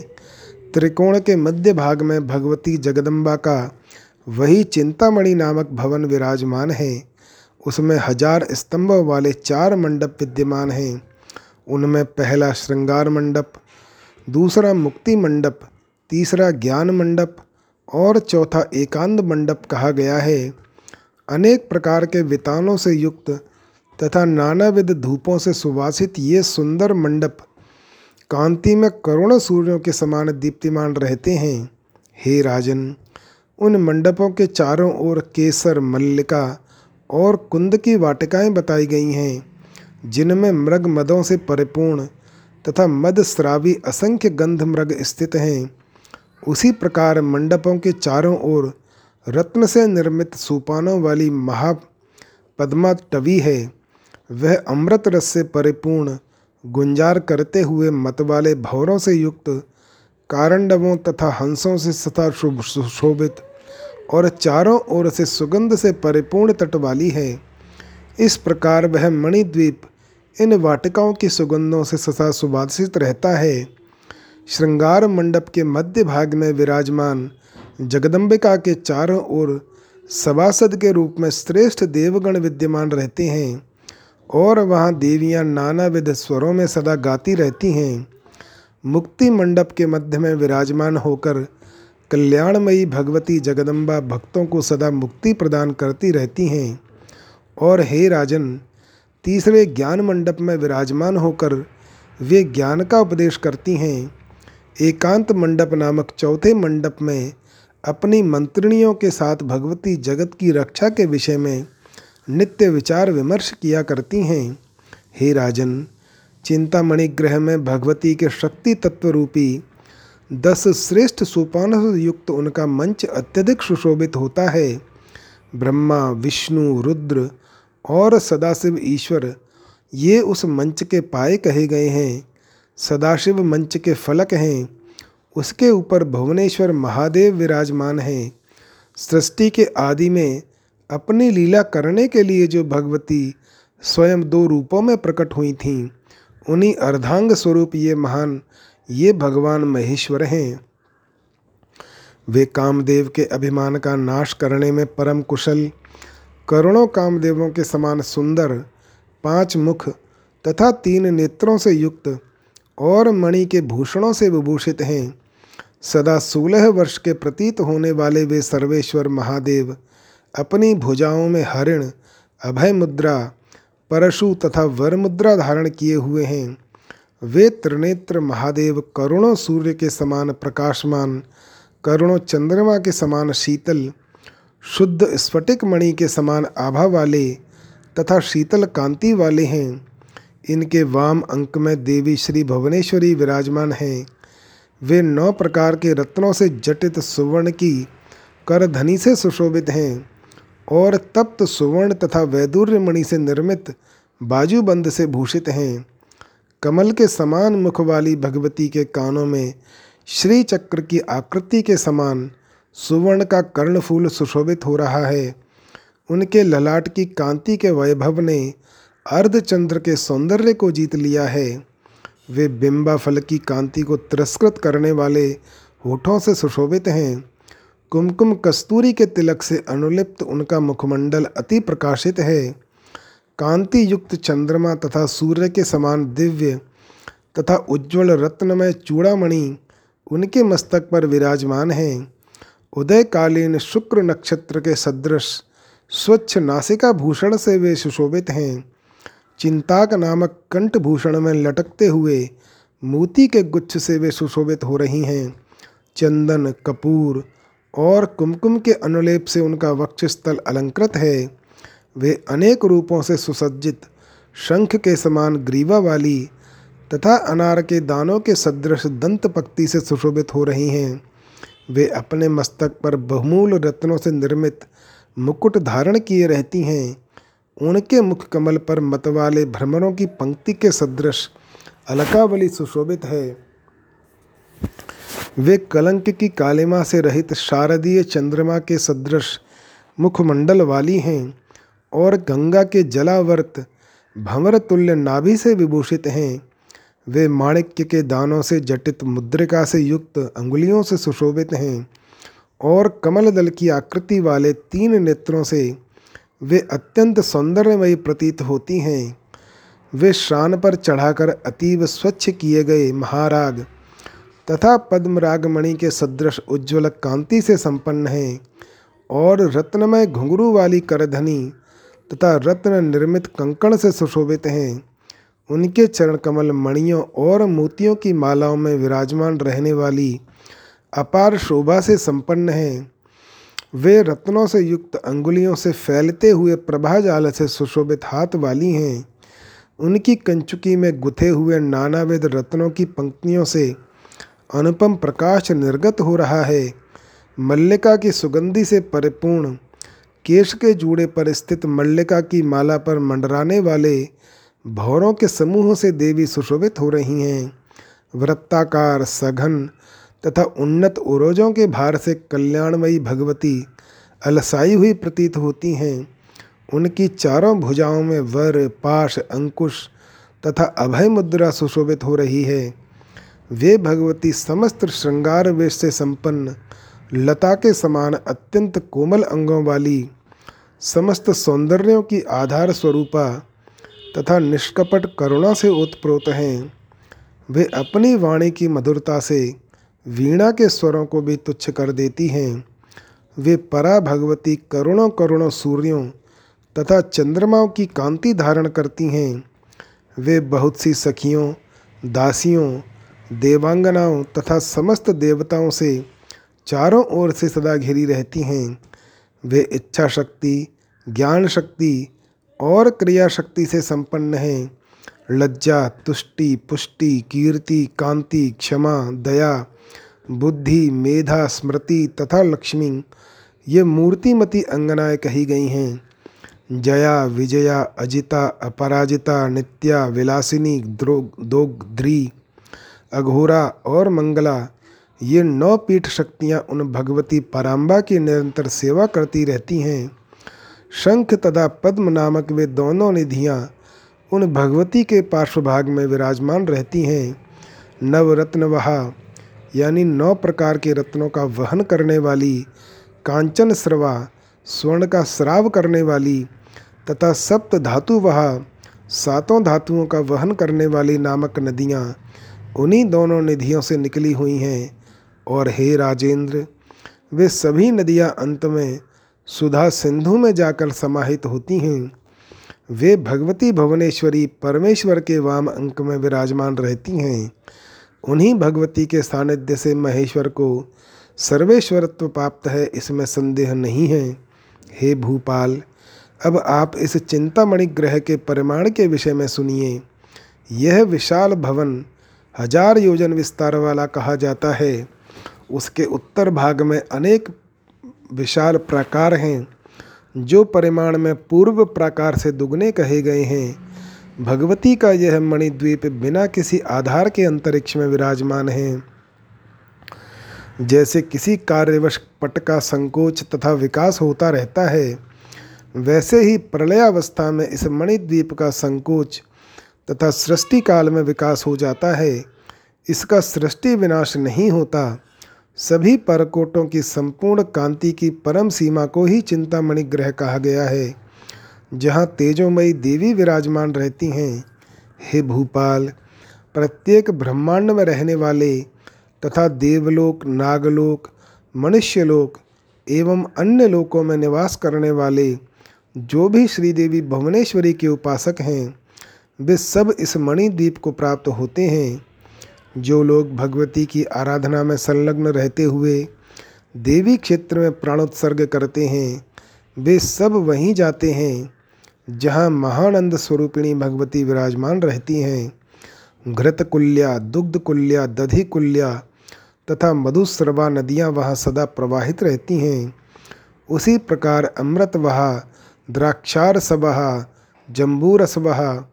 त्रिकोण के मध्य भाग में भगवती जगदम्बा का वही चिंतामणि नामक भवन विराजमान है। उसमें हज़ार स्तंभों वाले चार मंडप विद्यमान हैं। उनमें पहला श्रृंगार मंडप, दूसरा मुक्ति मंडप, तीसरा ज्ञान मंडप और चौथा एकांत मंडप कहा गया है। अनेक प्रकार के वितानों से युक्त तथा नानाविध धूपों से सुवासित ये सुंदर मंडप कांति में करोड़ों सूर्यों के समान दीप्तिमान रहते हैं। हे राजन, उन मंडपों के चारों ओर केसर, मल्लिका और कुंद की वाटिकाएँ बताई गई हैं, जिनमें मृग मदों से परिपूर्ण तथा मद श्रावी असंख्य गंध मृग स्थित हैं। उसी प्रकार मंडपों के चारों ओर रत्न से निर्मित सोपानों वाली महा पद्मा टवी है। वह अमृत रस से परिपूर्ण गुंजार करते हुए मत वाले भौरों से युक्त, कारंडवों तथा हंसों से सथा शोभित और चारों ओर से सुगंध से परिपूर्ण तट वाली है। इस प्रकार वह मणिद्वीप इन वाटिकाओं की सुगंधों से सदा सुबासित रहता है। श्रृंगार मंडप के मध्य भाग में विराजमान जगदम्बिका के चारों ओर सभासद के रूप में श्रेष्ठ देवगण विद्यमान रहते हैं और वहाँ देवियाँ नानाविध स्वरों में सदा गाती रहती हैं। मुक्ति मंडप के मध्य में विराजमान होकर कल्याणमयी भगवती जगदम्बा भक्तों को सदा मुक्ति प्रदान करती रहती हैं। और हे राजन, तीसरे ज्ञान मंडप में विराजमान होकर वे ज्ञान का उपदेश करती हैं। एकांत मंडप नामक चौथे मंडप में अपनी मंत्रणियों के साथ भगवती जगत की रक्षा के विषय में नित्य विचार विमर्श किया करती हैं। हे राजन चिंतामणि ग्रह में भगवती के शक्ति तत्व रूपी दस श्रेष्ठ सोपान युक्त उनका मंच अत्यधिक सुशोभित होता है। ब्रह्मा, विष्णु, रुद्र और सदाशिव ईश्वर, ये उस मंच के पाए कहे गए हैं। सदाशिव मंच के फलक हैं। उसके ऊपर भुवनेश्वर महादेव विराजमान हैं। सृष्टि के आदि में अपनी लीला करने के लिए जो भगवती स्वयं दो रूपों में प्रकट हुई थीं, उन्हीं अर्धांग स्वरूप ये महान ये भगवान महेश्वर हैं। वे कामदेव के अभिमान का नाश करने में परम कुशल, करोड़ों कामदेवों के समान सुंदर, पाँच मुख तथा तीन नेत्रों से युक्त और मणि के भूषणों से विभूषित हैं। सदा सोलह वर्ष के प्रतीत होने वाले वे सर्वेश्वर महादेव, अपनी भुजाओं में हरिण अभय मुद्रा परशु तथा वर मुद्रा धारण किए हुए हैं। वे त्रिनेत्र महादेव करुणों सूर्य के समान प्रकाशमान, करुणों चंद्रमा के समान शीतल, शुद्ध स्फटिक मणि के समान आभा वाले तथा शीतल कांति वाले हैं। इनके वाम अंक में देवी श्री भुवनेश्वरी विराजमान हैं। वे नौ प्रकार के रत्नों से जटित सुवर्ण की करधनी से सुशोभित हैं और तप्त सुवर्ण तथा वैदुर्य मणि से निर्मित बाजूबंद से भूषित हैं। कमल के समान मुख वाली भगवती के कानों में श्री चक्र की आकृति के समान सुवर्ण का कर्णफूल सुशोभित हो रहा है। उनके ललाट की कांति के वैभव ने अर्धचंद्र के सौंदर्य को जीत लिया है। वे बिंबा फल की कांति को तिरस्कृत करने वाले होठों से सुशोभित हैं। कुमकुम कस्तूरी के तिलक से अनुलिप्त उनका मुखमंडल अति प्रकाशित है। कांति युक्त चंद्रमा तथा सूर्य के समान दिव्य तथा उज्ज्वल रत्नमय चूड़ामणि उनके मस्तक पर विराजमान हैं। उदयकालीन शुक्र नक्षत्र के सदृश स्वच्छ नासिका भूषण से वे सुशोभित हैं। चिंताक नामक कंठभूषण में लटकते हुए मोती के गुच्छ से वे सुशोभित हो रही हैं। चंदन, कपूर और कुमकुम के अनुलेप से उनका वक्षस्थल अलंकृत है। वे अनेक रूपों से सुसज्जित, शंख के समान ग्रीवा वाली तथा अनार के दानों के सदृश दंत पक्ति से सुशोभित हो रही हैं। वे अपने मस्तक पर बहुमूल रत्नों से निर्मित मुकुट धारण किए रहती हैं। उनके मुख कमल पर मतवाले भ्रमरों की पंक्ति के सदृश अलकावली सुशोभित है। वे कलंक की कालिमा से रहित शारदीय चंद्रमा के सदृश मुखमंडल वाली हैं। और गंगा के जलावर्त भंवर तुल्य नाभि से विभूषित हैं। वे माणिक्य के दानों से जटित मुद्रिका से युक्त अंगुलियों से सुशोभित हैं और कमल दल की आकृति वाले तीन नेत्रों से वे अत्यंत सौंदर्यमयी प्रतीत होती हैं। वे शान पर चढ़ाकर अतीब स्वच्छ किए गए महाराग तथा पद्मरागमणि के सदृश उज्ज्वल कांति से संपन्न हैं और रत्नमय घुंघरू वाली करधनी तथा रत्न निर्मित कंकण से सुशोभित हैं। उनके चरण कमल मणियों और मोतियों की मालाओं में विराजमान रहने वाली अपार शोभा से संपन्न हैं। वे रत्नों से युक्त अंगुलियों से फैलते हुए प्रभा जाल से सुशोभित हाथ वाली हैं। उनकी कंचुकी में गुथे हुए नानाविध रत्नों की पंक्तियों से अनुपम प्रकाश निर्गत हो रहा है। मल्लिका की सुगंधि से परिपूर्ण केश के जूड़े पर स्थित मल्लिका की माला पर मंडराने वाले भौरों के समूह से देवी सुशोभित हो रही हैं। वृत्ताकार, सघन तथा उन्नत उरोजों के भार से कल्याणमयी भगवती अलसाई हुई प्रतीत होती हैं। उनकी चारों भुजाओं में वर, पाश, अंकुश तथा अभय मुद्रा सुशोभित हो रही है। वे भगवती समस्त श्रृंगार वेश से संपन्न, लता के समान अत्यंत कोमल अंगों वाली समस्त सौंदर्यों की आधार स्वरूपा तथा निष्कपट करुणा से ओतप्रोत हैं। वे अपनी वाणी की मधुरता से वीणा के स्वरों को भी तुच्छ कर देती हैं। वे परा भगवती करुणों करुणों सूर्यों तथा चंद्रमाओं की कांति धारण करती हैं। वे बहुत सी सखियों, दासियों, देवांगनाओं तथा समस्त देवताओं से चारों ओर से सदा घिरी रहती हैं। वे इच्छा शक्ति ज्ञान शक्ति और क्रिया शक्ति से संपन्न हैं। लज्जा, तुष्टि, पुष्टि, कीर्ति, कांति, क्षमा, दया, बुद्धि, मेधा, स्मृति तथा लक्ष्मी, ये मूर्तिमती अंगनाएँ कही गई हैं। जया, विजया, अजिता, अपराजिता, नित्या, विलासिनी दोग्ध्री अघोरा और मंगला, ये नौ पीठ शक्तियाँ उन भगवती पराम्बा की निरंतर सेवा करती रहती हैं। शंख तथा पद्म नामक वे दोनों निधियाँ उन भगवती के पार्श्वभाग में विराजमान रहती हैं। नवरत्न वहा यानी नौ प्रकार के रत्नों का वहन करने वाली, कांचन स्रवा, स्वर्ण का श्राव करने वाली, तथा सप्त धातु वहा सातों धातुओं का वहन करने वाली नामक नदियाँ उन्हीं दोनों निधियों से निकली हुई हैं। और हे राजेंद्र, वे सभी नदियाँ अंत में सुधा सिंधु में जाकर समाहित होती हैं। वे भगवती भुवनेश्वरी परमेश्वर के वाम अंक में विराजमान रहती हैं। उन्हीं भगवती के सानिध्य से महेश्वर को सर्वेश्वरत्व प्राप्त है, इसमें संदेह नहीं है। हे भूपाल, अब आप इस चिंतामणि ग्रह के परिमाण के विषय में सुनिए। यह विशाल भवन हज़ार योजन विस्तार वाला कहा जाता है। उसके उत्तर भाग में अनेक विशाल प्राकार हैं, जो परिमाण में पूर्व प्राकार से दुगने कहे गए हैं। भगवती का यह मणिद्वीप बिना किसी आधार के अंतरिक्ष में विराजमान है। जैसे किसी कार्यवश पट का संकोच तथा विकास होता रहता है, वैसे ही प्रलयावस्था में इस मणिद्वीप का संकोच तथा सृष्टि काल में विकास हो जाता है। इसका सृष्टि विनाश नहीं होता। सभी परकोटों की संपूर्ण कांति की परम सीमा को ही चिंतामणि ग्रह कहा गया है। जहाँ तेजोमयी देवी विराजमान रहती हैं, हे भूपाल, प्रत्येक ब्रह्मांड में रहने वाले तथा देवलोक, नागलोक, मनुष्यलोक एवं अन्य लोकों में निवास करने वाले जो भी श्रीदेवी भुवनेश्वरी के उपासक हैं, वे सब इस मणिद्वीप को प्राप्त होते हैं। जो लोग भगवती की आराधना में संलग्न रहते हुए देवी क्षेत्र में प्राणोत्सर्ग करते हैं, वे सब वहीं जाते हैं, जहाँ महानंद स्वरूपिणी भगवती विराजमान रहती हैं। घृतकुल्या दुग्धकुल्या दधिकुल्या तथा मधुस्रवा नदियाँ वहाँ सदा प्रवाहित रहती हैं। उसी प्रकार अमृत वहा द्राक्षार सबहा जम्बूरस वहा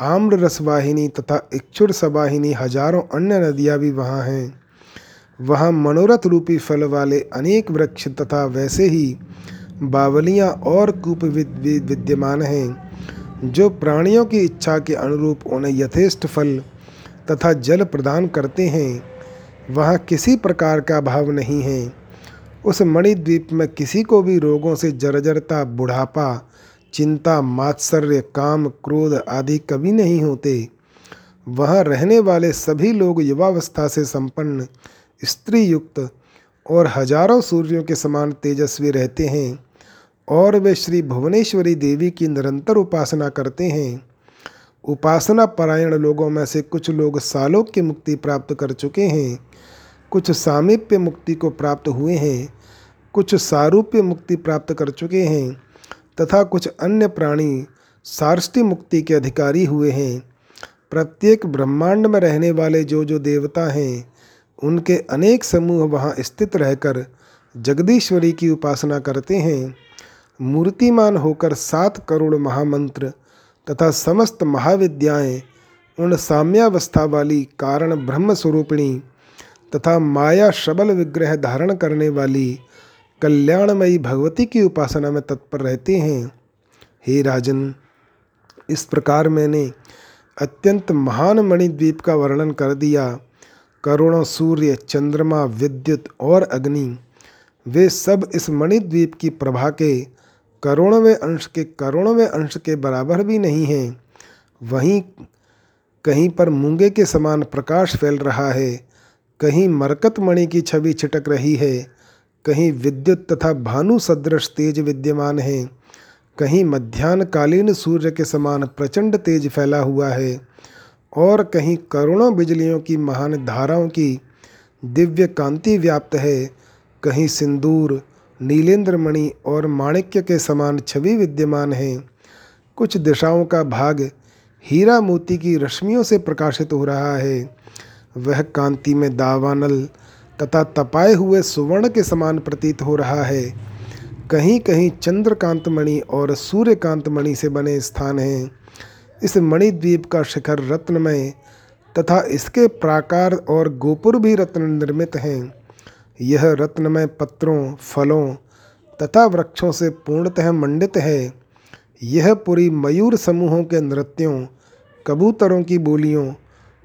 आम्र रसवाहिनी तथा इक्षुर सवाहिनी हज़ारों अन्य नदियाँ भी वहाँ हैं। वहाँ मनोरथ रूपी फल वाले अनेक वृक्ष तथा वैसे ही बावलियाँ और कूप विद्यमान हैं, जो प्राणियों की इच्छा के अनुरूप उन्हें यथेष्ट फल तथा जल प्रदान करते हैं। वहाँ किसी प्रकार का भाव नहीं है। उस मणिद्वीप में किसी को भी रोगों से जर्जरता, बुढ़ापा चिंता, मात्सर्य, काम, क्रोध आदि कभी नहीं होते। वहाँ रहने वाले सभी लोग युवावस्था से संपन्न स्त्री युक्त और हज़ारों सूर्यों के समान तेजस्वी रहते हैं और वे श्री भुवनेश्वरी देवी की निरंतर उपासना करते हैं। उपासना परायण लोगों में से कुछ लोग सालों की मुक्ति प्राप्त कर चुके हैं, कुछ सामीप्य मुक्ति को प्राप्त हुए हैं, कुछ सारूप्य मुक्ति प्राप्त कर चुके हैं। तथा कुछ अन्य प्राणी सारष्टि मुक्ति के अधिकारी हुए हैं। प्रत्येक ब्रह्मांड में रहने वाले जो जो देवता हैं, उनके अनेक समूह वहाँ स्थित रहकर जगदीश्वरी की उपासना करते हैं। मूर्तिमान होकर सात करोड़ महामंत्र तथा समस्त महाविद्याएँ उन साम्यावस्था वाली कारण ब्रह्म स्वरूपिणी तथा माया शबल विग्रह धारण करने वाली कल्याणमयी भगवती की उपासना में तत्पर रहते हैं। हे राजन, इस प्रकार मैंने अत्यंत महान मणिद्वीप का वर्णन कर दिया। करोड़ों सूर्य, चंद्रमा, विद्युत और अग्नि, वे सब इस मणिद्वीप की प्रभा के करोड़वें अंश के करोड़वें अंश के बराबर भी नहीं हैं। वहीं कहीं पर मूँगे के समान प्रकाश फैल रहा है। कहीं मरकत मणि की छवि छिटक रही है। कहीं विद्युत तथा भानु सदृश तेज विद्यमान है। कहीं मध्यान्हकालीन सूर्य के समान प्रचंड तेज फैला हुआ है और कहीं करोड़ों बिजलियों की महान धाराओं की दिव्य कांति व्याप्त है। कहीं सिंदूर नीलेंद्र मणि और माणिक्य के समान छवि विद्यमान है। कुछ दिशाओं का भाग हीरा मोती की रश्मियों से प्रकाशित हो रहा है। वह कांति में दावानल तथा तपाए हुए सुवर्ण के समान प्रतीत हो रहा है। कहीं कहीं चंद्रकांत मणि और सूर्यकांत मणि से बने स्थान हैं। इस मणिद्वीप का शिखर रत्नमय तथा इसके प्राकार और गोपुर भी रत्न निर्मित हैं। यह रत्नमय पत्रों, फलों तथा वृक्षों से पूर्णतः मंडित है। यह पूरी मयूर समूहों के नृत्यों, कबूतरों की बोलियों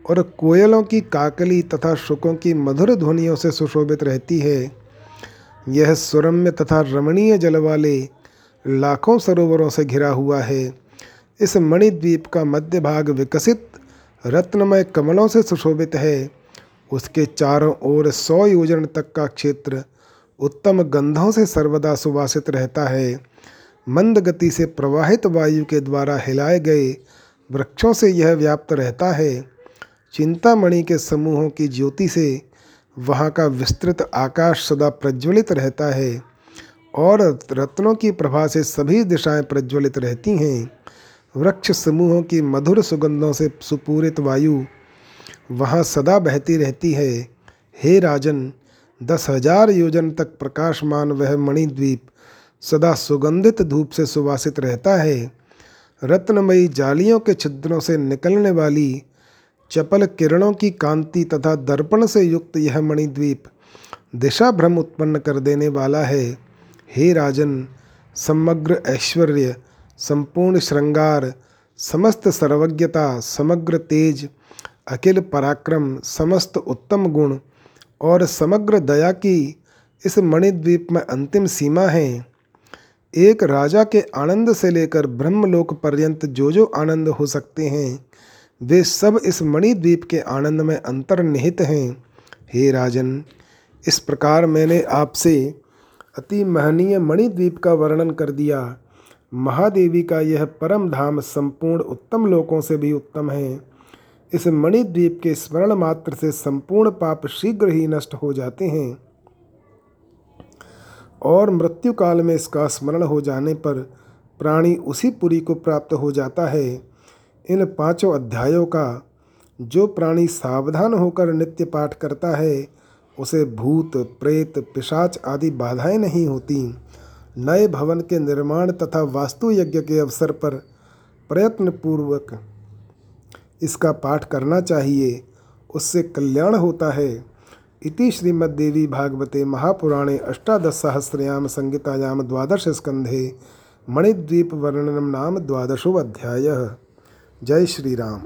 और कोयलों की काकली तथा शुकों की मधुर ध्वनियों से सुशोभित रहती है। यह सुरम्य तथा रमणीय जल वाले लाखों सरोवरों से घिरा हुआ है। इस मणिद्वीप का मध्य भाग विकसित रत्नमय कमलों से सुशोभित है। उसके चारों ओर सौ योजन तक का क्षेत्र उत्तम गंधों से सर्वदा सुवासित रहता है। मंद गति से प्रवाहित वायु के द्वारा हिलाए गए वृक्षों से यह व्याप्त रहता है। चिंतामणि के समूहों की ज्योति से वहाँ का विस्तृत आकाश सदा प्रज्वलित रहता है और रत्नों की प्रभा से सभी दिशाएँ प्रज्वलित रहती हैं। वृक्ष समूहों की मधुर सुगंधों से सुपूरित वायु वहाँ सदा बहती रहती है। हे राजन, दस हज़ार योजन तक प्रकाशमान वह मणिद्वीप सदा सुगंधित धूप से सुवासित रहता है। रत्नमयी जालियों के छिद्रों से निकलने वाली चपल किरणों की कांति तथा दर्पण से युक्त यह मणिद्वीप दिशा भ्रम उत्पन्न कर देने वाला है। हे राजन, समग्र ऐश्वर्य, संपूर्ण श्रृंगार, समस्त सर्वज्ञता, समग्र तेज, अखिल पराक्रम, समस्त उत्तम गुण और समग्र दया की इस मणिद्वीप में अंतिम सीमा है। एक राजा के आनंद से लेकर ब्रह्मलोक पर्यंत जो जो आनंद हो सकते हैं वे सब इस मणिद्वीप के आनंद में अंतर्निहित हैं। हे राजन, इस प्रकार मैंने आपसे अति महनीय मणिद्वीप का वर्णन कर दिया। महादेवी का यह परम धाम संपूर्ण उत्तम लोकों से भी उत्तम है। इस मणिद्वीप के स्मरण मात्र से संपूर्ण पाप शीघ्र ही नष्ट हो जाते हैं। और मृत्यु काल में इसका स्मरण हो जाने पर प्राणी उसी पुरी को प्राप्त हो जाता है। इन पाँचों अध्यायों का जो प्राणी सावधान होकर नित्य पाठ करता है, उसे भूत, प्रेत, पिशाच आदि बाधाएँ नहीं होती। नए भवन के निर्माण तथा वास्तु यज्ञ के अवसर पर प्रयत्न पूर्वक इसका पाठ करना चाहिए। उससे कल्याण होता है। इति श्रीमद्देवी भागवते महापुराणे अष्टादशसहस्रयाम संहितायाम द्वादश स्कंधे मणिद्वीप वर्णनम नाम द्वादशो अध्याय जय श्री राम।